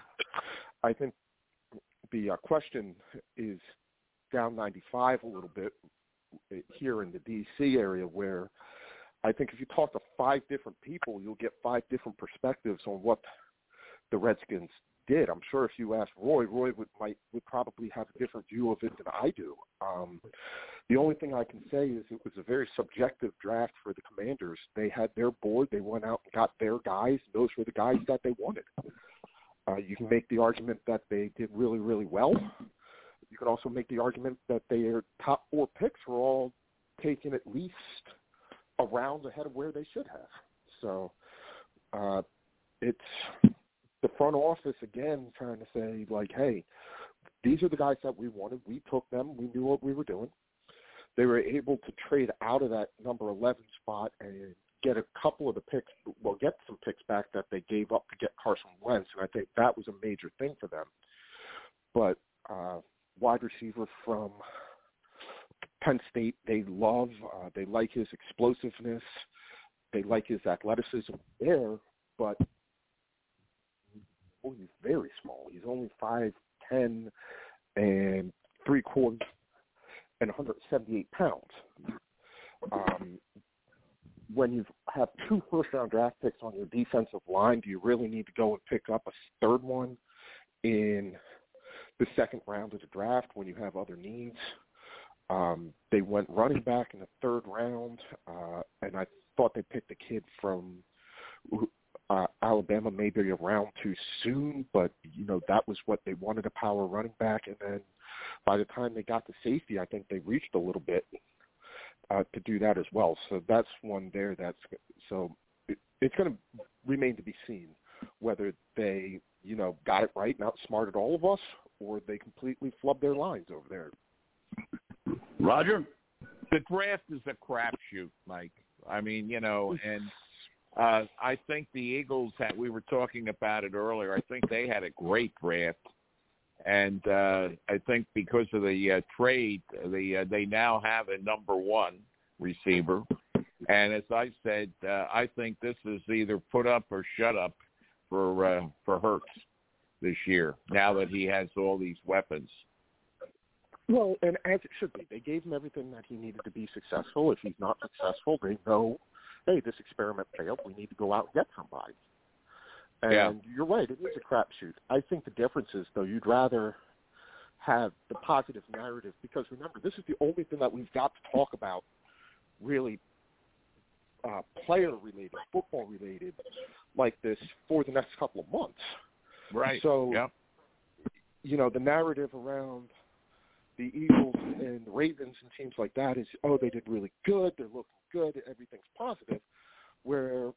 I think the uh, question is down 95 a little bit here in the D.C. area where I think if you talk to five different people, you'll get five different perspectives on what the Redskins did. I'm sure if you ask Roy, Roy would might would probably have a different view of it than I do. Um, the only thing I can say is it was a very subjective draft for the Commanders. They had their board, they went out and got their guys. Those were the guys that they wanted. Uh, you can make the argument that they did really, really well. You can also make the argument that their top four picks were all taken at least a round ahead of where they should have. So uh, it's the front office again trying to say like, hey, these are the guys that we wanted. We took them. We knew what we were doing. They were able to trade out of that number 11 spot and get a couple of the picks, well, get some picks back that they gave up to get Carson Wentz, and I think that was a major thing for them. But uh, wide receiver from Penn State, they love, uh, they like his explosiveness, they like his athleticism there, but oh, he's very small. He's only five ten and three quarters and 178 pounds. Um, when you have two first round draft picks on your defensive line, do you really need to go and pick up a third one in the second round of the draft when you have other needs? Um, they went running back in the third round, uh, and I thought they picked a kid from uh, Alabama maybe a round too soon, but you know that was what they wanted a power running back, and then by the time they got to safety, I think they reached a little bit uh, to do that as well. So that's one there. That's so it, it's going to remain to be seen whether they you know got it right and outsmarted all of us, or they completely flubbed their lines over there. Roger, the draft is a crapshoot, Mike. I mean, you know, and uh, I think the Eagles had. We were talking about it earlier. I think they had a great draft, and uh, I think because of the uh, trade, the uh, they now have a number one receiver. And as I said, uh, I think this is either put up or shut up for uh, for Hurts this year. Now that he has all these weapons. Well, and as it should be, they gave him everything that he needed to be successful. If he's not successful, they know, hey, this experiment failed. We need to go out and get somebody. And Yeah. you're right, it is a crapshoot. I think the difference is, though, you'd rather have the positive narrative because remember, this is the only thing that we've got to talk about, really, uh, player related, football related, like this for the next couple of months. Right. So, Yep. you know, the narrative around the Eagles and the Ravens and teams like that is, oh, they did really good, they're looking good, everything's positive. Where,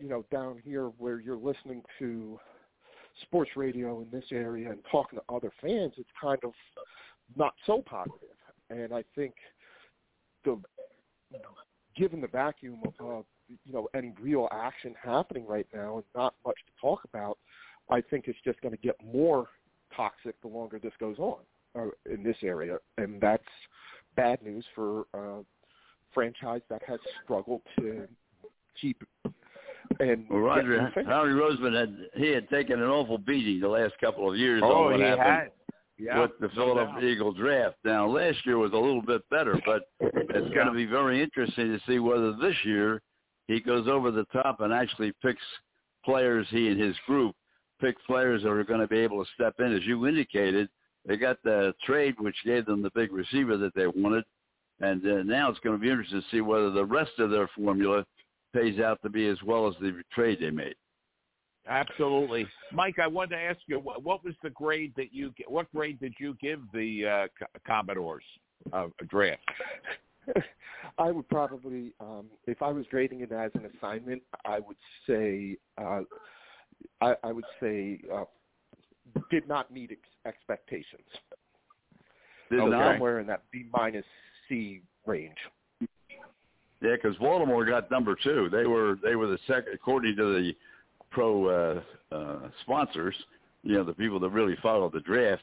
you know, down here where you're listening to sports radio in this area and talking to other fans, it's kind of not so positive. And I think the given the vacuum of you know any real action happening right now and not much to talk about, I think it's just going to get more toxic the longer this goes on uh, in this area, and that's bad news for a franchise that has struggled to keep and well, Roger, new. Howie Roseman had he had taken an awful beating the last couple of years Oh, on what he happened had. Yeah. with the Philadelphia doubt. Eagle draft. Now, last year was a little bit better, but it's going to be very interesting to see whether this year he goes over the top and actually picks players. He and his group pick players that are going to be able to step in, as you indicated. They got the trade, which gave them the big receiver that they wanted, and uh, now it's going to be interesting to see whether the rest of their formula pays out to be as well as the trade they made. Absolutely, Mike. I wanted to ask you what, what was the grade that you what grade did you give the uh, Commodores uh, draft? I would probably, um, if I was grading it as an assignment, I would say, uh, I, I would say, uh, did not meet ex- expectations. Did So not? somewhere in that B minus C range. Yeah, because Baltimore got number two. They were they were the second, according to the pro uh, uh, sponsors. You know, the people that really follow the draft.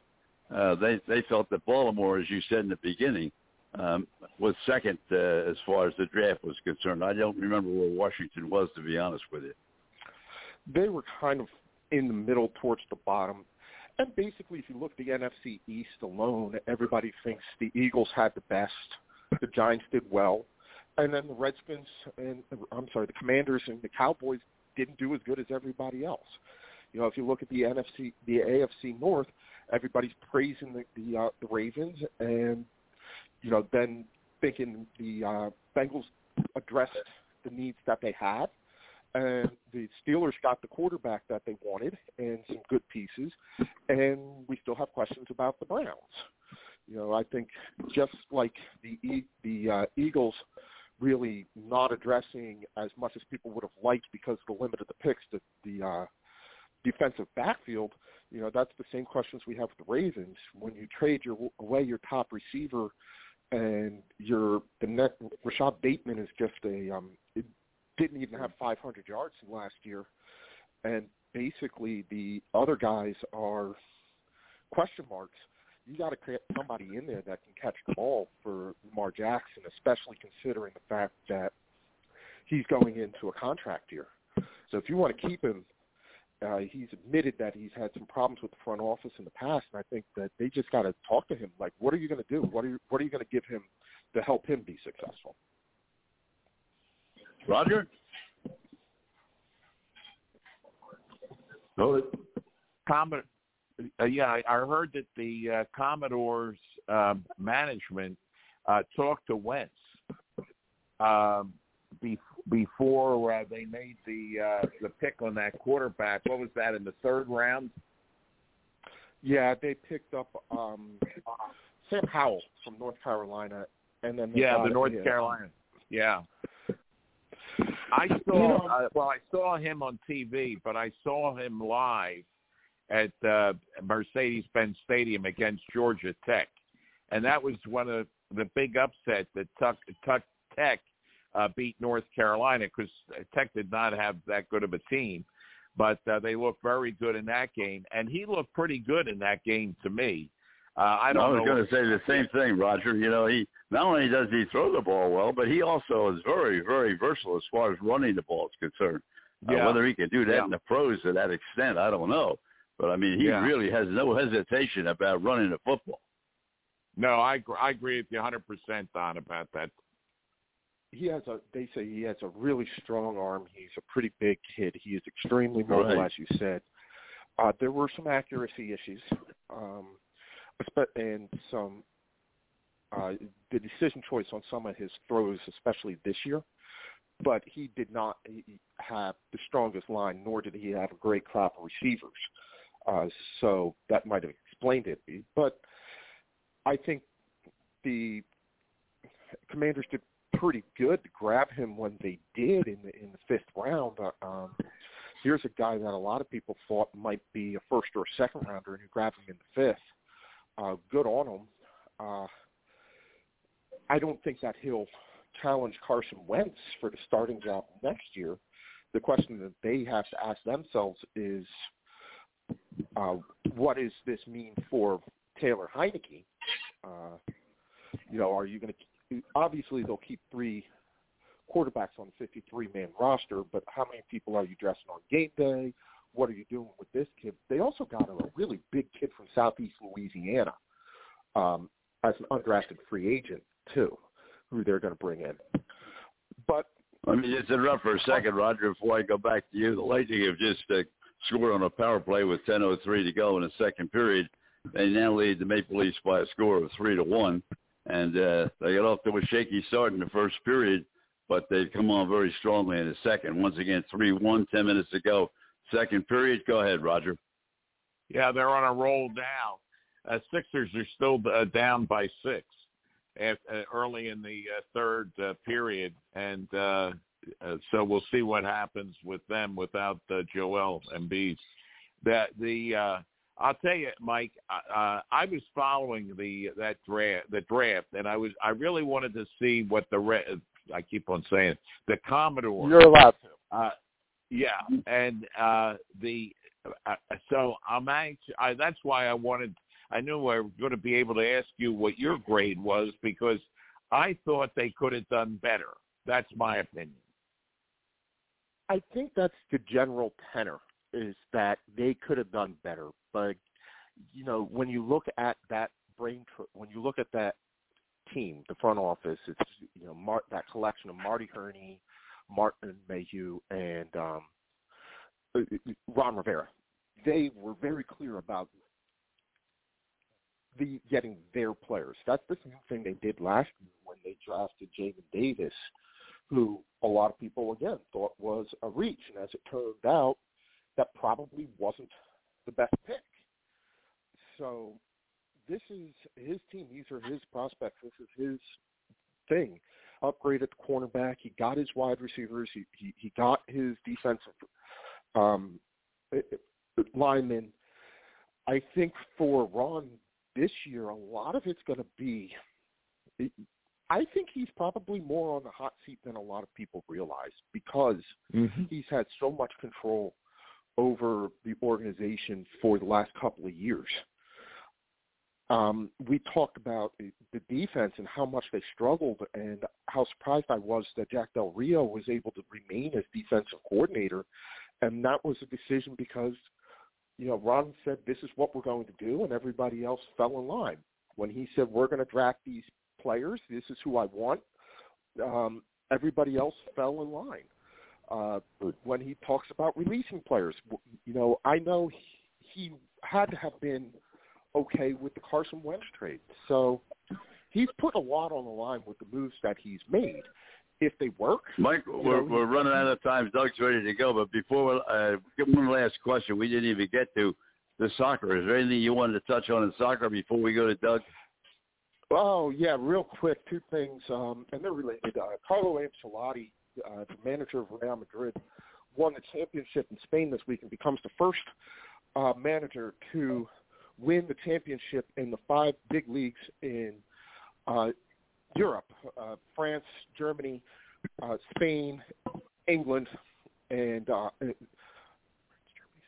Uh, they they felt that Baltimore, as you said in the beginning, um, was second uh, as far as the draft was concerned. I don't remember where Washington was, to be honest with you. They were kind of in the middle towards the bottom. And basically, if you look at the NFC East alone, everybody thinks the Eagles had the best. The Giants did well. And then the Redskins and, I'm sorry, the Commanders and the Cowboys didn't do as good as everybody else. You know, if you look at the NFC, the AFC North, everybody's praising the the, uh, the Ravens, and you know, then thinking the uh, Bengals addressed the needs that they had, and the Steelers got the quarterback that they wanted and some good pieces, and we still have questions about the Browns. You know, I think just like the the uh, Eagles really not addressing as much as people would have liked because of the limit of the picks, the, the uh, defensive backfield, you know, that's the same questions we have with the Ravens. When you trade your away your top receiver and your the Rashod Bateman is just a um didn't even have 500 yards last year, and basically the other guys are question marks. You got to create somebody in there that can catch the ball for Lamar Jackson, especially considering the fact that he's going into a contract year. So if you want to keep him, uh, he's admitted that he's had some problems with the front office in the past, and I think that they just got to talk to him. Like, what are you going to do? What are you What are you going to give him to help him be successful? Roger? No, Commodore. Uh, yeah, I, I heard that the uh, Commodores um, management uh, talked to Wentz um, be, before uh, they made the uh, the pick on that quarterback. What was that in the third round? Yeah, they picked up um, Sam Howell from North Carolina, and then Yeah, the North yeah, Carolina. Yeah. I You saw know- uh, well, I saw him on TV, but I saw him live at uh, Mercedes-Benz Stadium against Georgia Tech, and that was one of the big upsets that Tuck, Tuck Tech uh, beat North Carolina because Tech did not have that good of a team, but uh, they looked very good in that game, and he looked pretty good in that game to me. Uh, I don't I was going to say the same thing, Roger. You know, he not only does he throw the ball well, but he also is very, very versatile as far as running the ball is concerned. Uh, whether he can do that Yeah. in the pros to that extent, I don't know. But I mean, he Yeah. really has no hesitation about running the football. No, I I agree with you 100% Don about that. he has a. They say he has a really strong arm. He's a pretty big kid. He is extremely mobile, Right. as you said. Uh, there were some accuracy issues, um, and some uh, the decision choice on some of his throws, especially this year. But he did not have the strongest line, nor did he have a great crop of receivers. Uh, so that might have explained it. But I think the Commanders did pretty good to grab him when they did in the in the fifth round. Uh, um, here's a guy that a lot of people thought might be a first or a second rounder, and you grab him in the fifth. Uh, good on him. Uh, I don't think that he'll challenge Carson Wentz for the starting job next year. The question that they have to ask themselves is, uh, what does this mean for Taylor Heinicke? Uh, you know, are you going to obviously they'll keep three quarterbacks on the 53-man roster, but how many people are you dressing on game day? What are you doing with this kid? They also got a really big kid from Southeast Louisiana um, as an undrafted free agent too, who they're going to bring in. But Let me just interrupt for a second, Roger, before I go back to you. The Lightning have just uh, scored on a power play with 10.03 to go in the second period. They now lead the Maple Leafs by a score of three to one, and uh, they got off to a shaky start in the first period, but they've come on very strongly in the second. Once again, three one, ten minutes to go. Second period. Go ahead, Roger. Yeah, they're on a roll now. Uh, Sixers are still uh, down by six uh, early in the uh, third uh, period, and uh, uh, so we'll see what happens with them without uh, Joel Embiid. That the uh, I'll tell you, Mike, uh, I was following the that draft, the draft, and I was I really wanted to see what the re- I keep on saying the Commodore. You're allowed to. Uh, yeah, and uh, the uh, so I'm anxious. I, that's why I wanted. I knew I was going to be able to ask you what your grade was because I thought they could have done better. That's my opinion. I think that's the general tenor is that they could have done better, but you know when you look at that brain, tr- when you look at that team, the front office, it's you know Mar- that collection of Marty Hurney, Martin Mayhew, and um, Ron Rivera. They were very clear about the getting their players. That's the same thing they did last year when they drafted Jamin Davis, who a lot of people again thought was a reach, and as it turned out, that probably wasn't the best pick. So this is his team. These are his prospects. This is his thing. Upgrade at the cornerback. He got his wide receivers. He he, he got his defensive um, linemen. I think for Ron this year, a lot of it's going to be. I think he's probably more on the hot seat than a lot of people realize because Mm-hmm. he's had so much control over the organization for the last couple of years. Um, we talked about the defense and how much they struggled and how surprised I was that Jack Del Rio was able to remain as defensive coordinator. And that was a decision because, you know, Ron said, this is what we're going to do, and everybody else fell in line. When he said, we're going to draft these players, this is who I want, um, everybody else fell in line. Uh, when he talks about releasing players, you know, I know he, he had to have been okay with the Carson Wentz trade. So he's put a lot on the line with the moves that he's made. If they work, Mike, we're, we're running out of time. Doug's ready to go, but before we uh, get one last question, we didn't even get to the soccer. Is there anything you wanted to touch on in soccer before we go to Doug? Oh yeah, real quick, two things, um, and they're related. Uh, Carlo Ancelotti, uh, the manager of Real Madrid, won the championship in Spain this week and becomes the first uh, manager to win the championship in the five big leagues in uh, Europe: uh, France, Germany, uh, Spain, England, and uh, Germany,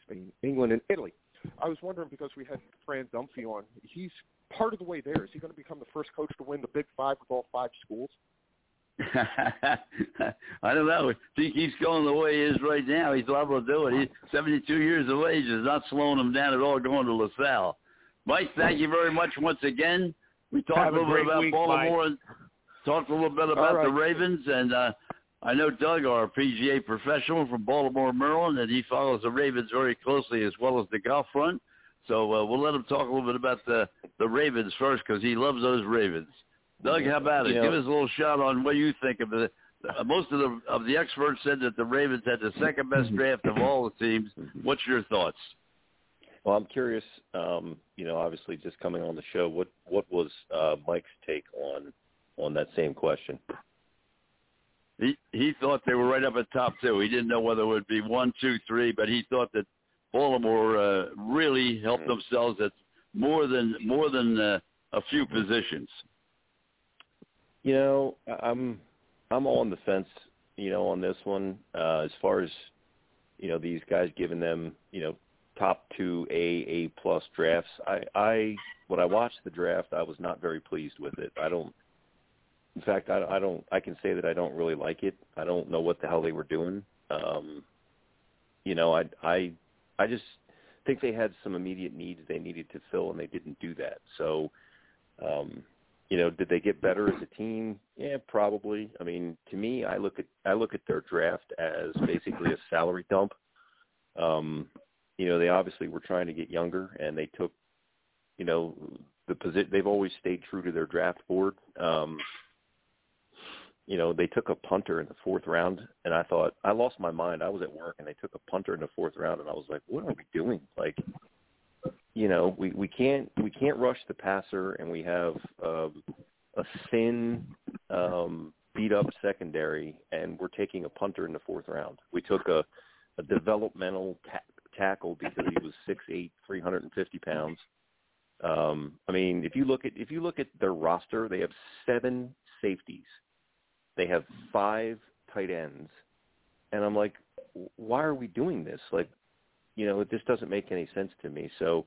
Spain, England, and Italy. I was wondering because we had Fran Dunphy on. He's part of the way there. Is he going to become the first coach to win the Big Five with all five schools? I don't know. If he keeps going the way he is right now, he's liable to do it. He's 72 years of age. is not slowing him down at all going to LaSalle. Mike, thank you very much once again. We talked Have a little bit about week, Baltimore, and talked a little bit about right. the Ravens, and uh, I know Doug, our PGA professional from Baltimore, Maryland, and he follows the Ravens very closely as well as the golf front. So uh, we'll let him talk a little bit about the the Ravens first because he loves those Ravens. Doug, how about it? Know- Give us a little shout on what you think of the. Uh, most of the of the experts said that the Ravens had the second best draft of all the teams. What's your thoughts? Well, I'm curious. Um, you know, obviously, just coming on the show, what what was uh, Mike's take on on that same question? He he thought they were right up at top two. He didn't know whether it would be one, two, three, but he thought that Baltimore uh, really helped themselves at more than more than uh, a few positions. You know, I'm I'm on the fence. You know, on this one, uh, as far as you know, these guys giving them you know top two A A plus drafts. I I when I watched the draft, I was not very pleased with it. I don't. In fact, I, I don't. I can say that I don't really like it. I don't know what the hell they were doing. Um, you know, I I I just think they had some immediate needs they needed to fill, and they didn't do that. So, um, you know, did they get better as a team? Yeah, probably. I mean, to me, I look at I look at their draft as basically a salary dump. Um, you know, they obviously were trying to get younger, and they took you know, the posi- they've always stayed true to their draft board. Um, you know, they took a punter in the fourth round, and I thought I lost my mind. I was at work, and they took a punter in the fourth round, and I was like, "What are we doing?" Like, you know, we we can't we can't rush the passer, and we have um, a thin, um, beat up secondary, and we're taking a punter in the fourth round. We took a a developmental ta- tackle because he was six eight, three hundred and fifty pounds. Um, I mean, if you look at if you look at their roster, they have seven safeties they have five tight ends, and I'm like, why are we doing this? Like, you know, just doesn't make any sense to me. So,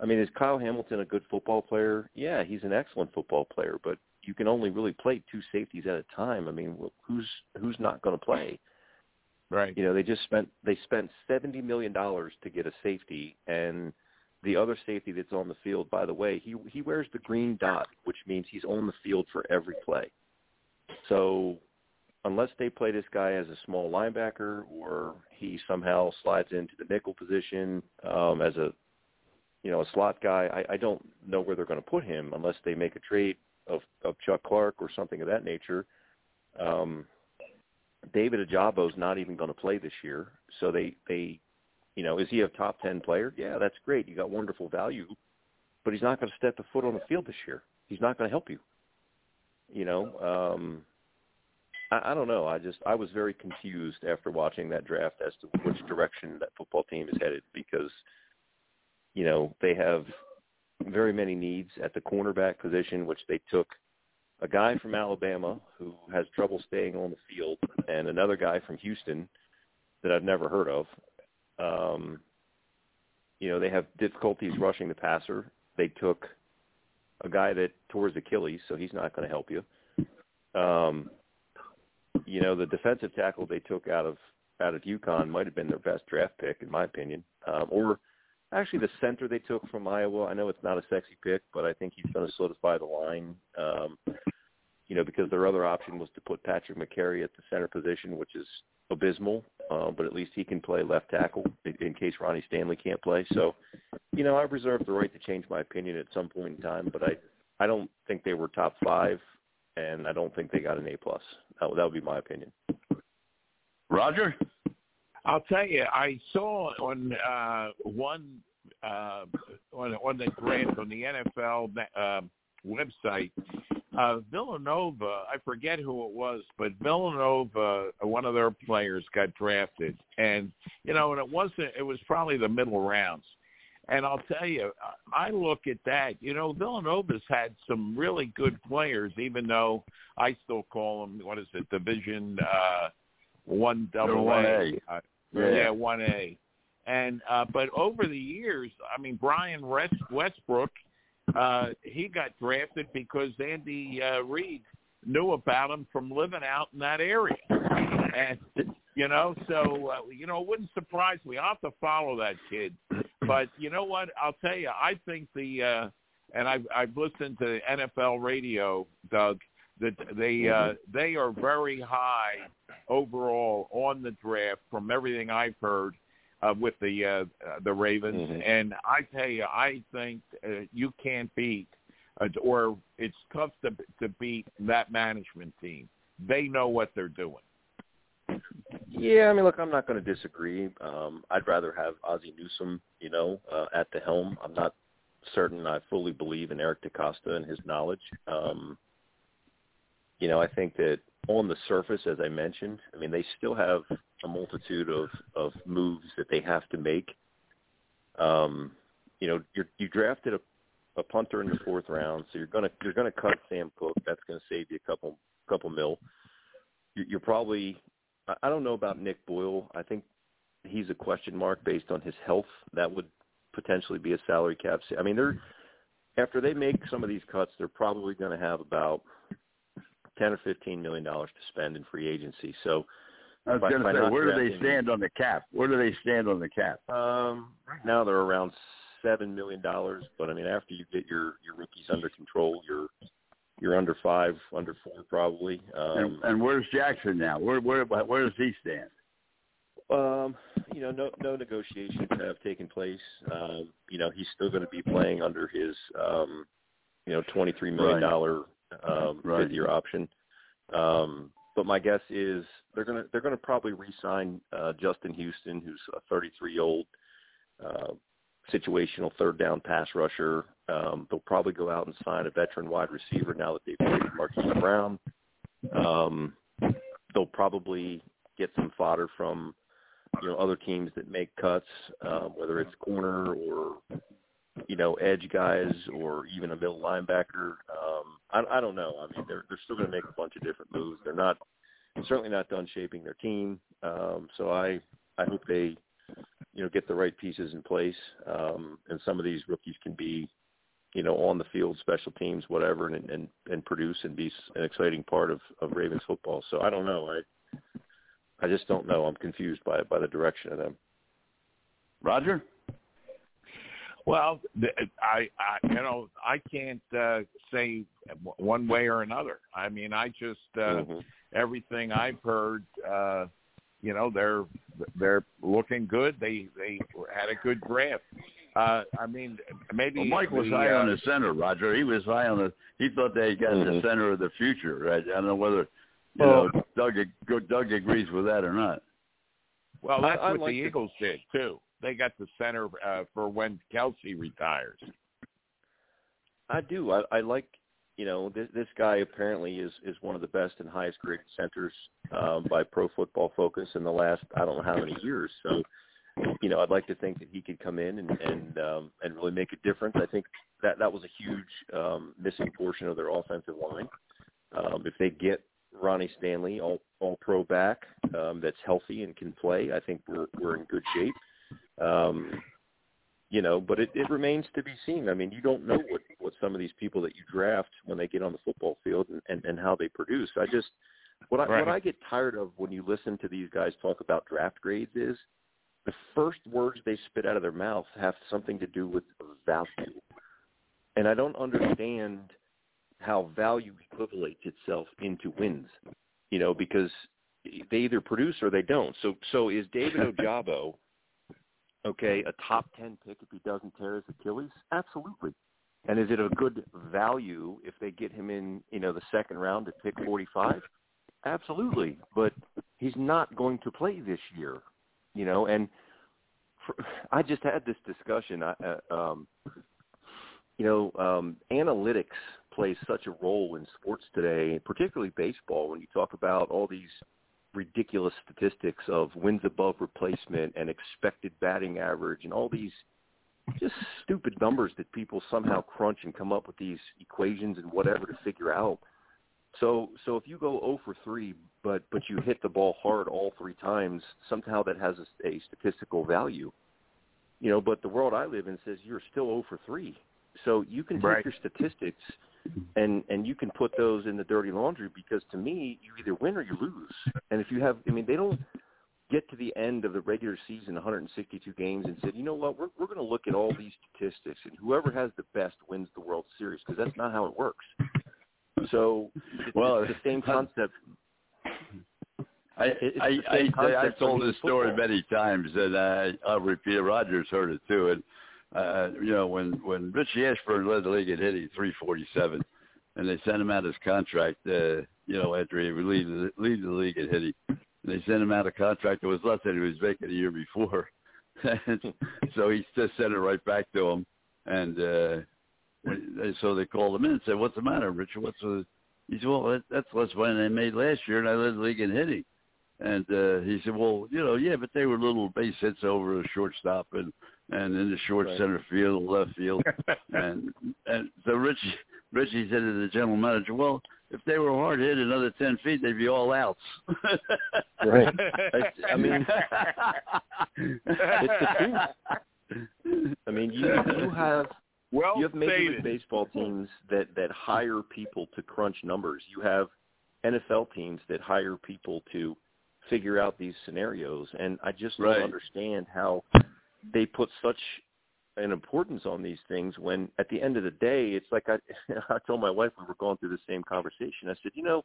I mean, is Kyle Hamilton a good football player? Yeah, he's an excellent football player, but you can only really play two safeties at a time. I mean, who's who's not going to play? Right. You know, they just spent they spent seventy million dollars to get a safety, and the other safety that's on the field, by the way, he he wears the green dot, which means he's on the field for every play. So unless they play this guy as a small linebacker or he somehow slides into the nickel position um, as a you know a slot guy, I, I don't know where they're going to put him unless they make a trade of of Chuck Clark or something of that nature. Um, David Ojabo's not even going to play this year, so they they you know is he a top ten player? Yeah, that's great. You got wonderful value, but he's not going to step a foot on the field this year. He's not going to help you. You know, um, I, I don't know. I just I was very confused after watching that draft as to which direction that football team is headed because, you know, they have very many needs at the cornerback position, which they took a guy from Alabama who has trouble staying on the field, and another guy from Houston that I've never heard of. Um, you know, they have difficulties rushing the passer. They took a guy that tore his Achilles, so he's not going to help you. Um, you know, the defensive tackle they took out of out of UConn might have been their best draft pick, in my opinion. Um, or actually, the center they took from Iowa. I know it's not a sexy pick, but I think he's going to solidify the line. Um, you know, because their other option was to put Patrick Mekari at the center position, which is abysmal. Uh, but at least he can play left tackle in, in case Ronnie Stanley can't play. So, you know, I reserve the right to change my opinion at some point in time, but I I don't think they were top five, and I don't think they got an A plus. That, that would be my opinion. Roger, I'll tell you, I saw on uh, one uh, on on the grant on the NFL uh, website, uh, Villanova. I forget who it was, but Villanova, one of their players, got drafted, and you know, and it wasn't. It was probably the middle rounds. And I'll tell you, I look at that. You know, Villanova's had some really good players, even though I still call them what is it, Division uh, One Double. A. Uh, Yeah. one A. And uh, but over the years, I mean, Brian West, Westbrook, uh, he got drafted because Andy uh, Reid knew about him from living out in that area, and you know, so uh, you know, it wouldn't surprise me. I'll have to follow that kid. But you know what? I'll tell you, I think the uh, and I've I've listened to NFL radio, Doug. That they uh, they are very high overall on the draft from everything I've heard uh, with the uh, uh, the Ravens. Mhm. And I tell you, I think uh, you can't beat uh, or it's tough to to beat that management team. They know what they're doing. Yeah, I mean, look, I'm not going to disagree. Um, I'd rather have Ozzie Newsome, you know, uh, at the helm. I'm not certain I fully believe in Eric DeCosta and his knowledge. Um, you know, I think that on the surface, as I mentioned, I mean, they still have a multitude of of moves that they have to make. Um, you know, you're, you drafted a, a punter in the fourth round, so you're gonna you're gonna cut Sam Koch. That's gonna save you a couple couple mil. You- You're probably I- I don't know about Nick Boyle. I think he's a question mark based on his health. That would potentially be a salary cap. I mean, they're after they make some of these cuts, they're probably going to have about ten or fifteen million dollars to spend in free agency. So I was going to say, where do they stand on the cap? Where do they stand on the cap? Um, right now they're around seven million dollars, but I mean, after you get your your rookies under control, you're you're under five, under four probably. Um, and, and where's Jackson now? Where where where does he stand? Um, you know, no no negotiations have taken place. Um, you know, he's still going to be playing under his um, you know twenty three million dollar um, Right. fifth year option. Um, but my guess is they're gonna they're gonna probably re-sign uh, Justin Houston, who's a 33 year old uh, situational third down pass rusher. Um, they'll probably go out and sign a veteran wide receiver now that they've traded Marquise Brown. Um, they'll probably get some fodder from you know other teams that make cuts, um, whether it's corner or you know edge guys or even a middle linebacker. Um, I, I don't know. I mean, they're they're still going to make a bunch of different moves. They're not certainly not done shaping their team. Um, so I I hope they you know get the right pieces in place, um, and some of these rookies can be you know on the field, special teams, whatever, and and and produce and be an exciting part of of Ravens football. So I don't know. I I just don't know. I'm confused by by the direction of them. Roger? Well, I, I, you know, I can't uh, say one way or another. I mean, I just uh, Mhm. everything I've heard, uh, you know, they're they're looking good. They they had a good draft. Uh, I mean, maybe Well, Mike was the, high uh, on the center, Roger. He was high on the. He thought they got the Mhm. center of the future. Right? I don't know whether you Well- know Doug Doug agrees with that or not. Well, that's I- I what like the the- Eagles did too. They got the center uh, for when Kelce retires. I do. I, I like, you know, this, this guy apparently is is one of the best and highest graded centers um, by Pro Football Focus in the last I don't know how many years. So, you know, I'd like to think that he could come in and and um, and really make a difference. I think that that was a huge um, missing portion of their offensive line. Um, if they get Ronnie Stanley, all all pro back, um, that's healthy and can play, I think we're we're in good shape. Um, you know, but it, it remains to be seen. I mean, you don't know what what some of these people that you draft when they get on the football field and and, and how they produce. I just what I Right. what I get tired of when you listen to these guys talk about draft grades is the first words they spit out of their mouth have something to do with value, and I don't understand how value equivalates itself into wins. You know, because they either produce or they don't. So so is David Ojabo okay, a top 10 pick if he doesn't tear his Achilles? Absolutely. And is it a good value if they get him in, you know, the second round at pick 45? Absolutely. But he's not going to play this year, you know, and for, I just had this discussion. I, uh, um, you know, um, analytics plays such a role in sports today, particularly baseball, when you talk about all these ridiculous statistics of wins above replacement and expected batting average and all these just stupid numbers that people somehow crunch and come up with these equations and whatever to figure out. So so if you go 0 for 3 but but you hit the ball hard all three times, somehow that has a, a statistical value. You know, but the world I live in says you're still 0 for 3. So you can take Right. your statistics and and you can put those in the dirty laundry because to me you either win or you lose. And if you have, I mean, they don't get to the end of the regular season, 162 games, and said, you know what, we're we're going to look at all these statistics, and whoever has the best wins the World Series because that's not how it works. So it's, Well, it's the same concept. I I I, I I've told this story many times, and I, I'll repeat it. Rogers heard it too. And uh, you know, when when Richie Ashburn led the league at hitting 347, and they sent him out his contract, uh, you know, after he lead the, lead the league at hitting, and they sent him out a contract that was less than he was making the year before. so he just sent it right back to him, and uh, so they called him in and said, "What's the matter, Richard? What's the?" He said, "Well, that, that's less money than they made last year, and I led the league in hitting." And uh, he said, "Well, you know, yeah, but they were little base hits over a shortstop and and in the short Right. center field, left field, and and so Richie Richie said to the general manager, "Well, if they were hard hit another ten feet, they'd be all outs." Right. I, I mean, it's the truth. I mean, you you have well you have major league baseball teams that that hire people to crunch numbers. You have NFL teams that hire people to figure out these scenarios, and I just Right. don't understand how they put such an importance on these things when at the end of the day it's like I I told my wife we were going through the same conversation. I said, you know,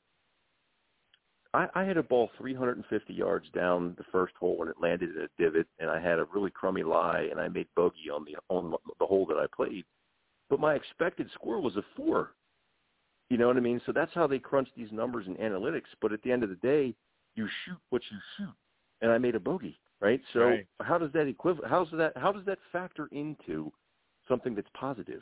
I, I had a ball 350 yards down the first hole and it landed in a divot, and I had a really crummy lie, and I made bogey on the on the hole that I played, but my expected score was a four. You know what I mean? So that's how they crunch these numbers in analytics. But at the end of the day, you shoot what you shoot, and I made a bogey, right? So Right. how does that equivalent? How's that? How does that factor into something that's positive?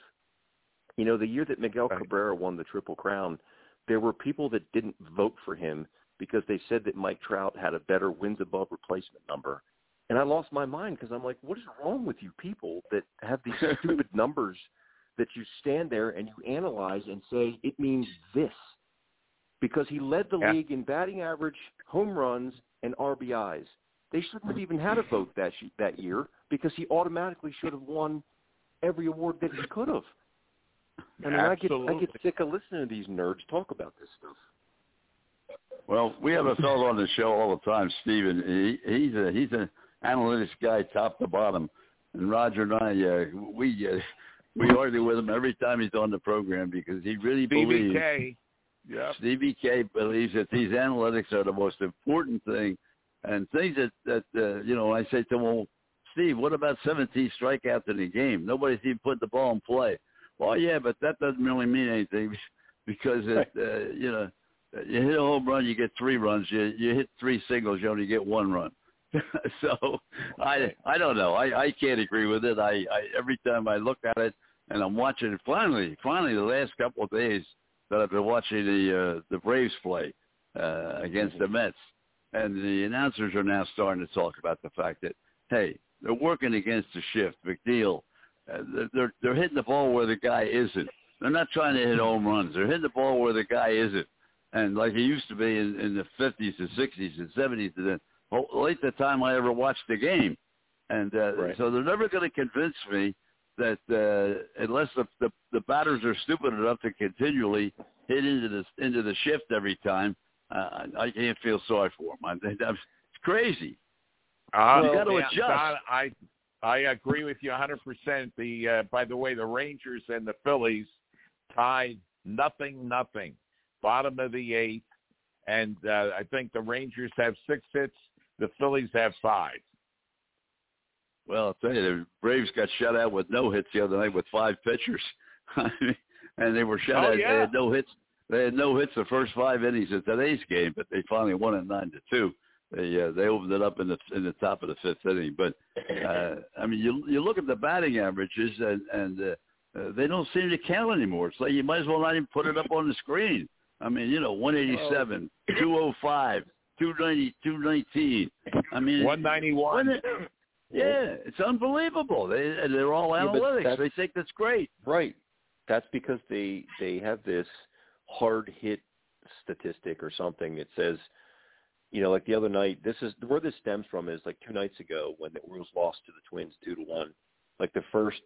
You know, the year that Miguel Right. Cabrera won the Triple Crown, there were people that didn't vote for him because they said that Mike Trout had a better wins above replacement number. And I lost my mind because I'm like, what is wrong with you people that have these stupid numbers that you stand there and you analyze and say it means this? Because he led the Yeah. league in batting average, home runs, and RBIs. They shouldn't have even had a vote that sh- that year because he automatically should have won every award that he could have. I mean, I get I get sick of listening to these nerds talk about this stuff. Well, we have a fellow on the show all the time, Steven. He, he's a he's an analytics guy, top to bottom. And Roger and I, uh, we uh, we argue with him every time he's on the program because he really believes BBK. Yep. Stevie K believes that these analytics are the most important thing, and things that that uh, you know. I say to him, well, Steve, what about 17 strikeouts in a game? Nobody's even put the ball in play. Well, yeah, but that doesn't really mean anything because it, uh, you know, you hit a home run, you get three runs. You you hit three singles, you only get one run. so I I don't know. I I can't agree with it. I, I every time I look at it and I'm watching it. Finally, finally, the last couple of days that I've been watching the uh, the Braves play uh, against the Mets, and the announcers are now starting to talk about the fact that hey, they're working against the shift. McNeil, uh, they're, they're hitting the ball where the guy isn't. They're not trying to hit home runs. They're hitting the ball where the guy isn't. And like it used to be in, in the 50s and 60s and 70s, and then well, late the time I ever watched the game. And uh, Right. so they're never going to convince me that uh, unless the, the the batters are stupid enough to continually hit into the into the shift every time, uh, I can't feel sorry for them. I it's crazy. Uh, You gotta yeah, adjust. Don, I I agree with you 100%. The uh, by the way, the Rangers and the Phillies tied nothing nothing, bottom of the eighth, and uh, I think the Rangers have six hits, the Phillies have five. Well, I'll tell you, the Braves got shut out with no hits the other night with five pitchers, and they were shut Oh, out. yeah. They had no hits. They had no hits the first five innings of today's game, but they finally won it nine to two. They uh, they opened it up in the in the top of the fifth inning. But uh, I mean, you you look at the batting averages, and and uh, uh, they don't seem to count anymore. It's like you might as well not even put it up on the screen. I mean, you know, 187, 205, 290, 219. I mean, 191. it- yeah, it's unbelievable. They they're all analytics. that's- they think that's great. Right. That's because they they have this hard hit statistic or something that says, you know, like the other night. This is where this stems from is like two nights ago when the Orioles lost to the Twins two to one. Like the first,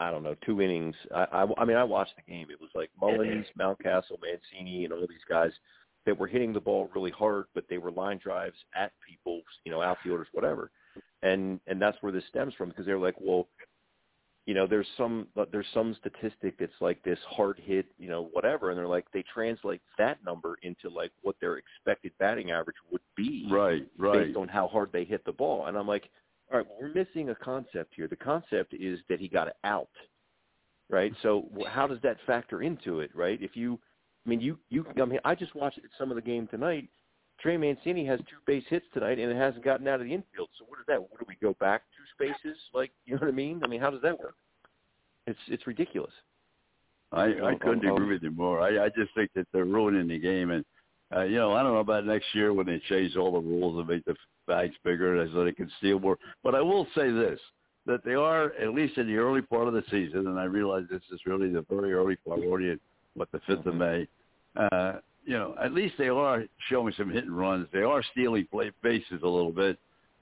I don't know, two innings. I I, I mean, I watched the game. It was like Mullins, Mountcastle, Mancini, and all these guys that were hitting the ball really hard, but they were line drives at people, you know, outfielders, whatever. And and that's where this stems from because they're like, well, you know, there's some there's some statistic that's like this hard hit, you know, whatever, and they're like they translate that number into like what their expected batting average would be Right, right. based on how hard they hit the ball. And I'm like, all right, well, we're missing a concept here. The concept is that he got out, right? So how does that factor into it, right? If you, I mean, you you, I mean, I just watched some of the game tonight. Trey Mancini has two base hits tonight, and it hasn't gotten out of the infield. So what is that? What do we go back two spaces? Like, you know what I mean? I mean, how does that work? It's it's ridiculous. I, I Um, couldn't um, agree with you more. I, I just think that they're ruining the game, and uh, you know, I don't know about next year when they change all the rules and make the bags bigger and so they can steal more. But I will say this: that they are at least in the early part of the season, and I realize this is really the very early part, already at what the 5th of May. Uh, you know, at least they are showing some hit and runs. They are stealing play bases a little bit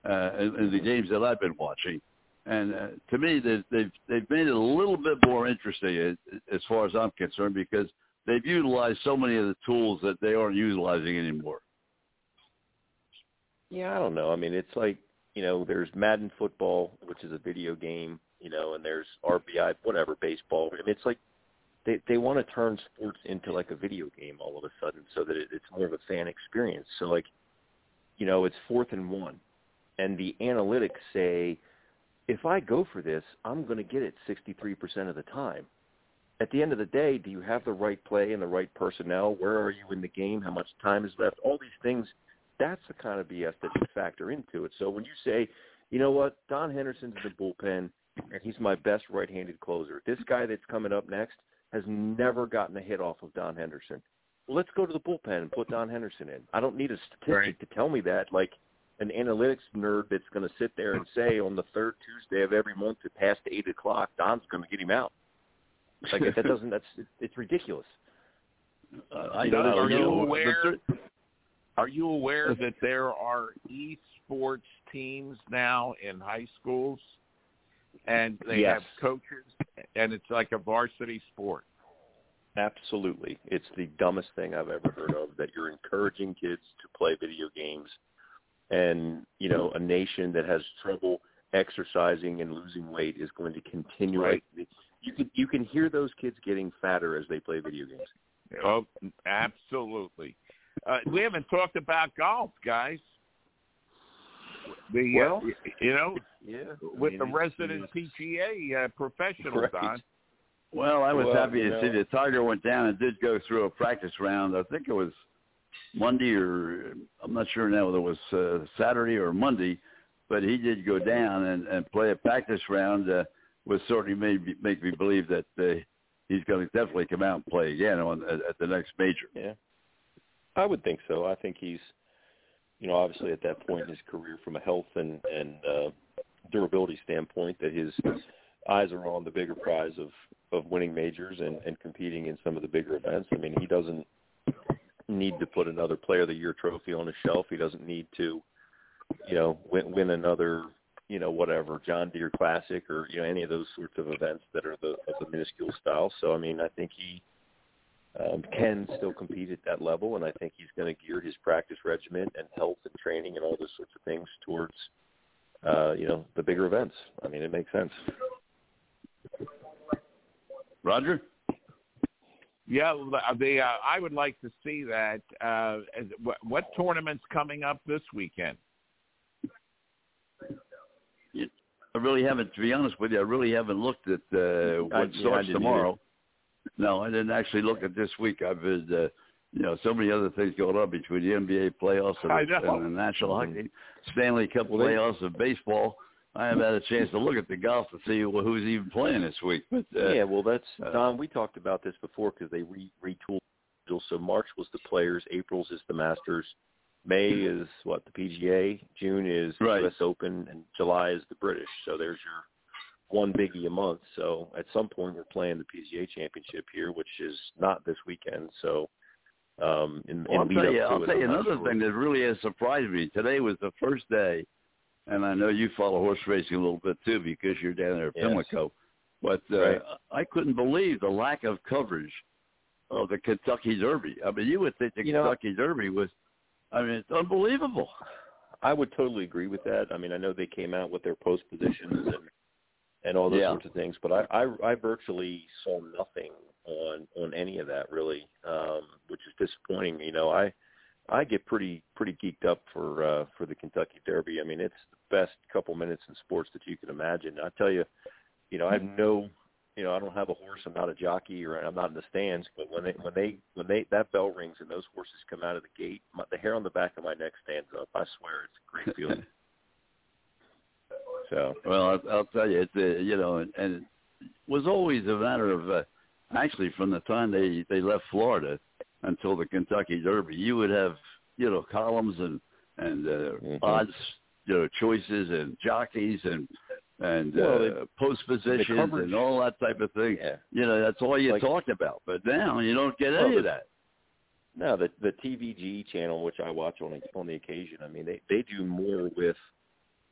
uh, in, in the games that I've been watching. And uh, to me, they, they've they've made it a little bit more interesting as, as far as I'm concerned because they've utilized so many of the tools that they aren't utilizing anymore. Yeah, I don't know. I mean, it's like you know, there's Madden football, which is a video game, you know, and there's RBI, whatever, baseball. I mean, it's like they they want to turn sports into like a video game all of a sudden, so that it, it's more of a fan experience. So like, you know, it's fourth and one, and the analytics say, if I go for this, I'm going to get it 63% of the time. At the end of the day, do you have the right play and the right personnel? Where are you in the game? How much time is left? All these things. That's the kind of BS that you factor into it. So when you say, you know what, Don Henderson's in the bullpen, and he's my best right-handed closer. This guy that's coming up next has never gotten a hit off of Don Henderson. Let's go to the bullpen and put Don Henderson in. I don't need a statistic Right. to tell me that. Like an analytics nerd that's going to sit there and say on the third Tuesday of every month at past eight o'clock, Don's going to get him out. Like that doesn't. That's it's ridiculous. Uh, I Doug, know. are you know, aware? the- Are you aware that there are esports teams now in high schools, and they Yes. have coaches, and it's like a varsity sport? Absolutely. It's the dumbest thing I've ever heard of that you're encouraging kids to play video games and, you know, a nation that has trouble exercising and losing weight is going to continue Right. you can you can hear those kids getting fatter as they play video games. Oh, absolutely. Uh, we haven't talked about golf, guys. The Well, uh, you know Yeah. with the resident PGA uh, professionals Right. on. Well, I was Well, happy you to see know. that Tiger went down and did go through a practice round. I think it was Monday or I'm not sure now whether it was uh, Saturday or Monday, but he did go down and, and play a practice round. Uh, was certainly made me, make me believe that uh, he's going to definitely come out and play again on at, at the next major. Yeah. I would think so. I think he's you know, obviously at that point in his career from a health and and uh durability standpoint that his eyes are on the bigger prize of of winning majors and and competing in some of the bigger events. I mean, he doesn't need to put another player of the year trophy on his shelf. He doesn't need to you know, win win another, you know, whatever, John Deere Classic or, you know, any of those sorts of events that are the of the minuscule style. So I mean, I think he um, can still compete at that level, and I think he's going to gear his practice regimen and health and training and all those sorts of things towards, uh, you know, the bigger events. I mean, it makes sense. Roger? Yeah, the, the uh, I would like to see that. Uh, what, what tournament's coming up this weekend? I really haven't, to be honest with you, I really haven't looked at uh, I- what I starts didn't tomorrow. No, I didn't actually look at this week. I've been, uh, you know, so many other things going on between the NBA playoffs and, and the National Hockey, Stanley Cup playoffs of baseball. I haven't had a chance to look at the golf to see well, who's even playing this week. But uh, yeah, well, that's uh, Don. We talked about this before because they re- retooled. So March was the Players, April's is the Masters, May is what the PGA, June is the Right. U.S. Open, and July is the British. So there's your one biggie a month. So at some point we're playing the PGA Championship here, which is not this weekend. So um, in, Well, I'll lead tell up you, I'll tell you another sure. thing that really has surprised me. Today was the first day, and I know you follow horse racing a little bit too because you're down there at Yes. Pimlico. But uh, Right. I couldn't believe the lack of coverage of the Kentucky Derby. I mean, you would think the You know- Kentucky Derby was, I mean, it's unbelievable. I would totally agree with that. I mean, I know they came out with their post positions and and all those Yeah. sorts of things, but I, I I virtually saw nothing on on any of that really, um, which is disappointing. You know, I I get pretty pretty geeked up for uh, for the Kentucky Derby. I mean, it's the best couple minutes in sports that you can imagine. I tell you, you know, I have no you know, I don't have a horse. I'm not a jockey, or I'm not in the stands. But when they when they when they that bell rings and those horses come out of the gate, my, the hair on the back of my neck stands up. I swear, it's a great feeling. so Well, I'll, I'll tell you, it's uh, you know, and, and it was always a matter of uh, actually from the time they they left Florida until the Kentucky Derby, you would have you know columns and and uh, Mhm. odds, you know, choices and jockeys and and Well, uh, post positions and all that type of thing. yeah. You know, that's all you Like- talked about. But now you don't get Well, any of that. No, the the TVG channel, which I watch on on the occasion, I mean, they they do more with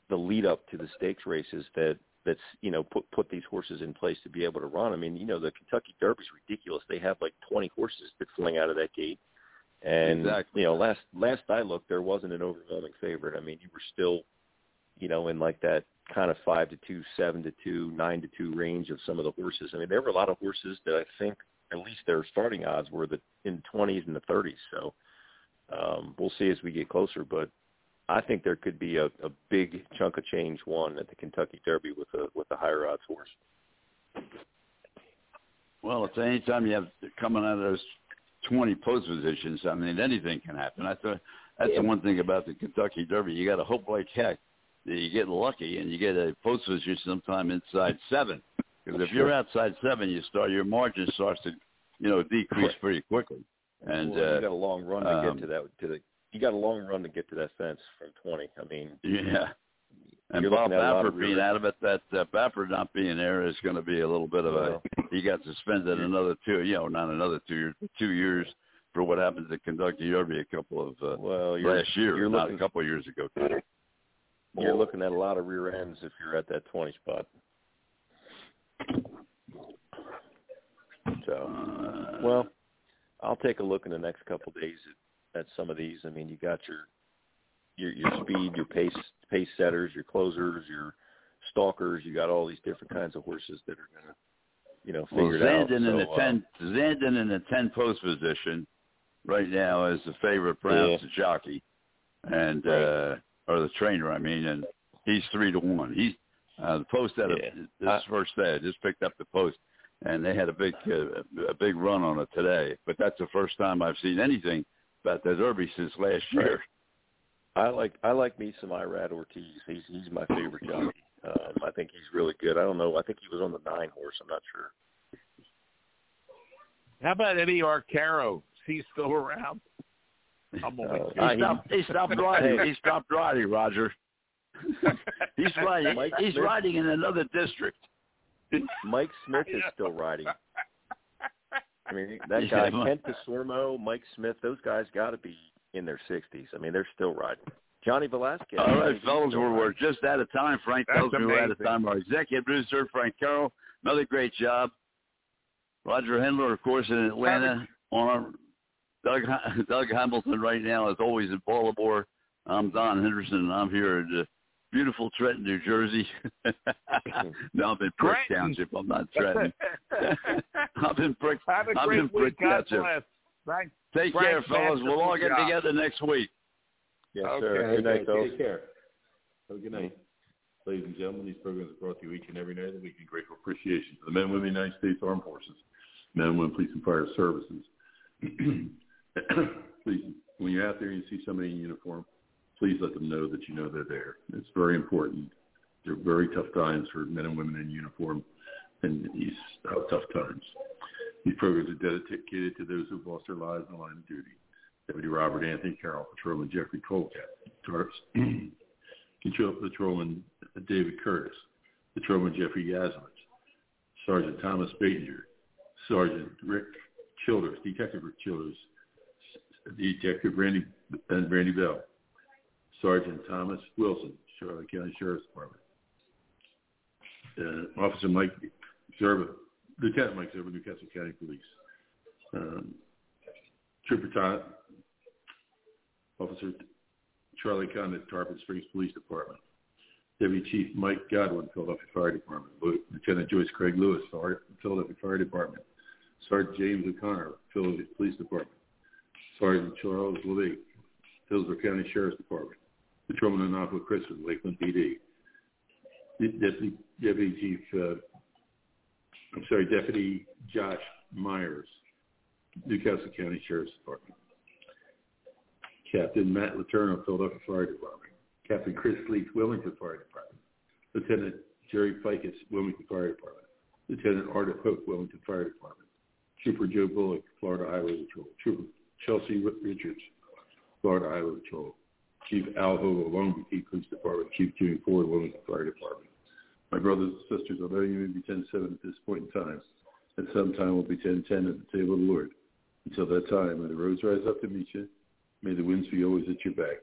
the lead up to the stakes races that that's you know put put these horses in place to be able to run. I mean, you know, the Kentucky Derby's ridiculous. They have like 20 horses that fling out of that gate, and Exactly. you know, last last I looked, there wasn't an overwhelming favorite. I mean, you were still, you know, in like that kind of five to two, seven to two, nine to two range of some of the horses. I mean, there were a lot of horses that I think at least their starting odds were the in 20s and the 30s. So um, we'll see as we get closer, but I think there could be a, a big chunk of change won at the Kentucky Derby with a with a higher odds horse. Well, it's any time you have coming out of those 20 post positions, I mean, anything can happen. I thought that's the one thing about the Kentucky Derby. You got to hope like heck that you get lucky and you get a post position sometime inside seven. Because if you're outside seven, you start your margin starts to, you know, decrease pretty quickly. And well, you uh, got a long run to um, get to that to the you got a long run to get to that fence from 20. I mean, yeah. And You're Bob looking at a lot of Baffert being out of it, that uh, Baffert not being there is going to be a little bit of a. He got suspended another two, you know, not another two years, two years for what happened to Kentucky Derby a couple of uh, well, you're, last year, you're not looking a couple of years ago. you're looking at a lot of rear ends if you're at that 20 spot. So, Uh, well, I'll take a look in the next couple of days at, at some of these. I mean, you got your your your speed, your pace pace setters, your closers, your stalkers. You got all these different kinds of horses that are gonna, you know, Well, figure it out. Zandon in the uh, ten, Zandon in the ten post position right now is the favorite pronounced jockey, and uh, or the trainer, I mean, and he's three to one. He's uh, the post a, Yeah. this I- first day. I just picked up the post, and they had a big uh, a big run on it today. But that's the first time I've seen anything about the Derby since last year. I like I like me some Irad Ortiz. He's he's my favorite jockey. Um, I think he's really good. I don't know. I think he was on the nine horse. I'm not sure. How about Eddie Arcaro? Is he still around? I'm Uh. He stopped. He stopped riding. He stopped riding, Roger. he's riding. Mike He's Smith. riding in another district. Mike Smith is still riding. I mean, that guy Mike- Kent Desormeaux, Mike Smith, those guys got to be in their 60s. I mean, they're still riding. Johnny Velazquez. All right, I right, fellas, we're, we're just out of time. Frank That's tells me we're out of amazing. time. Our executive producer, Frank Carroll, another great job. Roger Hendler, of course, in Atlanta. On our, Doug Doug Hamilton right now is always in Baltimore. I'm Don Henderson, and I'm here in uh, beautiful Trenton, New Jersey. no, I'm in Brick Trenton. Township. I'm not Trenton. I'm in Brick. Have a I'm great in Brick week. God Township. bless. Thank, Take Frank, care, fellas. We'll all get job. together next week. Yes, Okay. sir. Good night, Take care. Have a good night. Ladies and gentlemen, these programs are brought to you each and every night of the week in grateful appreciation to the men and women of the United States Armed Forces, men and women police and fire services. please, when you're out there and you see somebody in uniform, please let them know that you know they're there. It's very important. They're very tough times for men and women in uniform in these uh, tough times. These programs are dedicated to those who've lost their lives in the line of duty. Deputy Robert Anthony Carroll, Patrolman Jeffrey Colcat, Patrolman David Curtis, Patrolman Jeffrey Yazowitz, Sergeant Thomas Batinger, Sergeant Rick Childers, Detective Rick Childers, Detective Randy and Randy Bell, Sergeant Thomas Wilson, Charlotte County Sheriff's Department, uh, Officer Mike Zerba, Lieutenant Mike Zerba, Newcastle County Police, um, Trooper Todd, Officer Charlie Condit, Tarpon Springs Police Department, Deputy Chief Mike Godwin, Philadelphia Fire Department, Lieutenant Joyce Craig Lewis, Philadelphia Fire Department, Sergeant James O'Connor, Philadelphia Police Department, Sergeant Charles Levy, Hillsborough County Sheriff's Department, Patrolman Annapolis Christmas, Lakeland PD, Deputy, Deputy Chief, uh, I'm sorry, Deputy Josh Myers, Newcastle County Sheriff's Department, Captain Matt Letourneau, Philadelphia Fire Department, Captain Chris Leach, Wilmington Fire Department, Lieutenant Jerry Fickes, Wilmington Fire Department, Lieutenant Art Hope, Wilmington Fire Department, Trooper Joe Bullock, Florida Highway Patrol, Trooper Chelsea Richards, Florida Highway Patrol, Chief Al Hogo, Long Beach Police Department, Chief Jimmy Ford, Wilmington Fire Department. My brothers and sisters, although you may be 10-7 at this point in time, at some time we'll be 10-10 at the table of the Lord. Until that time, may the roads rise up to meet you. May the winds be always at your back.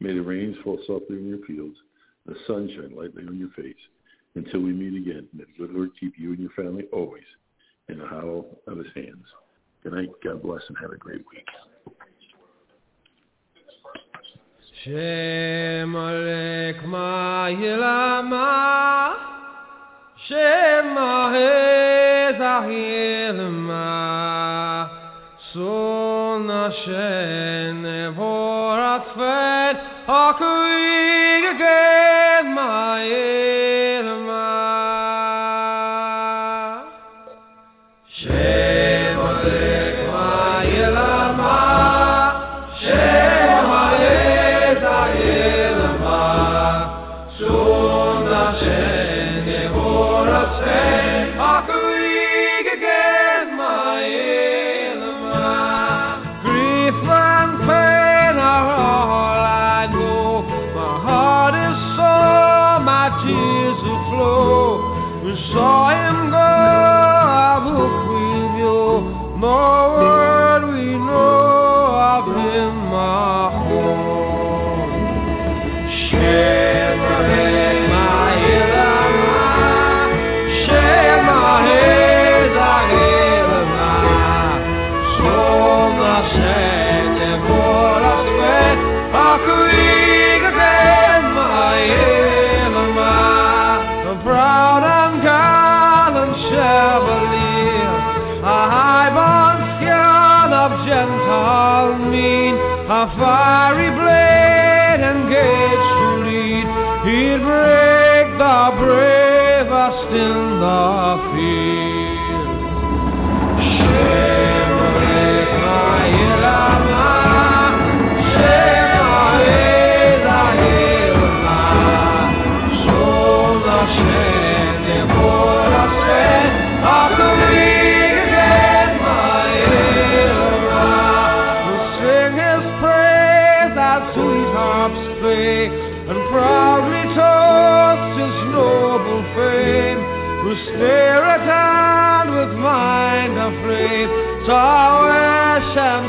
May the rains fall softly on your fields, the sun shine lightly on your face. Until we meet again, may the good Lord keep you and your family always in the hollow of his hands. Good night. God bless and have a great week. Shem Alek Ma'ilama Shem Ma'ezahilma Son Hashem Nevorat Fel Hakuyig Again Ma'il are bravest in the field. Share Tower Shem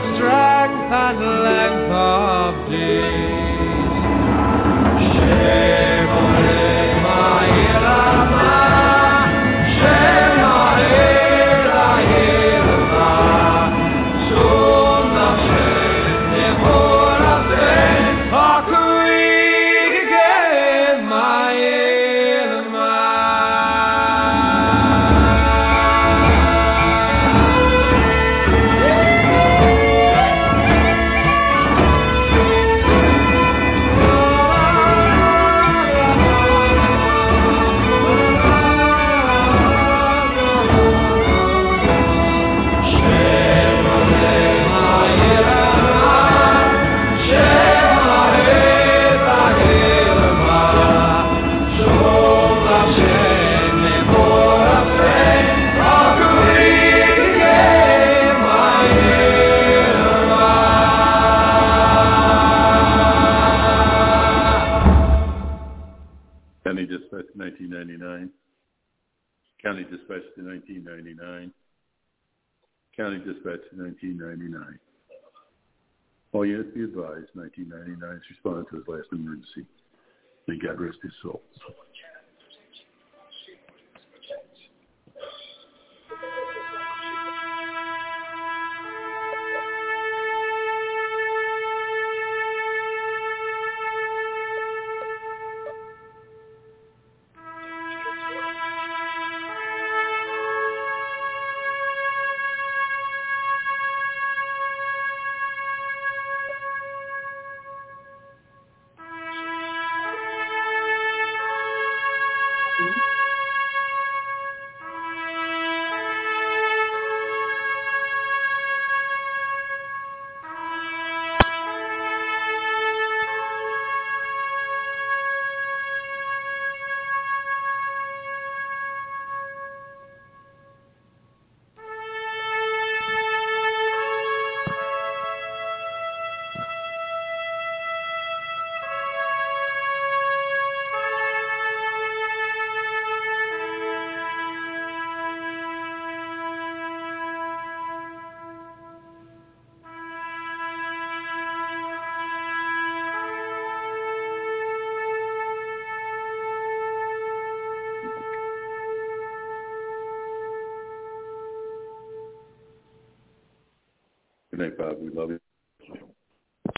Oh, All yet be advised, 1999's response to his last emergency. May God rest his soul.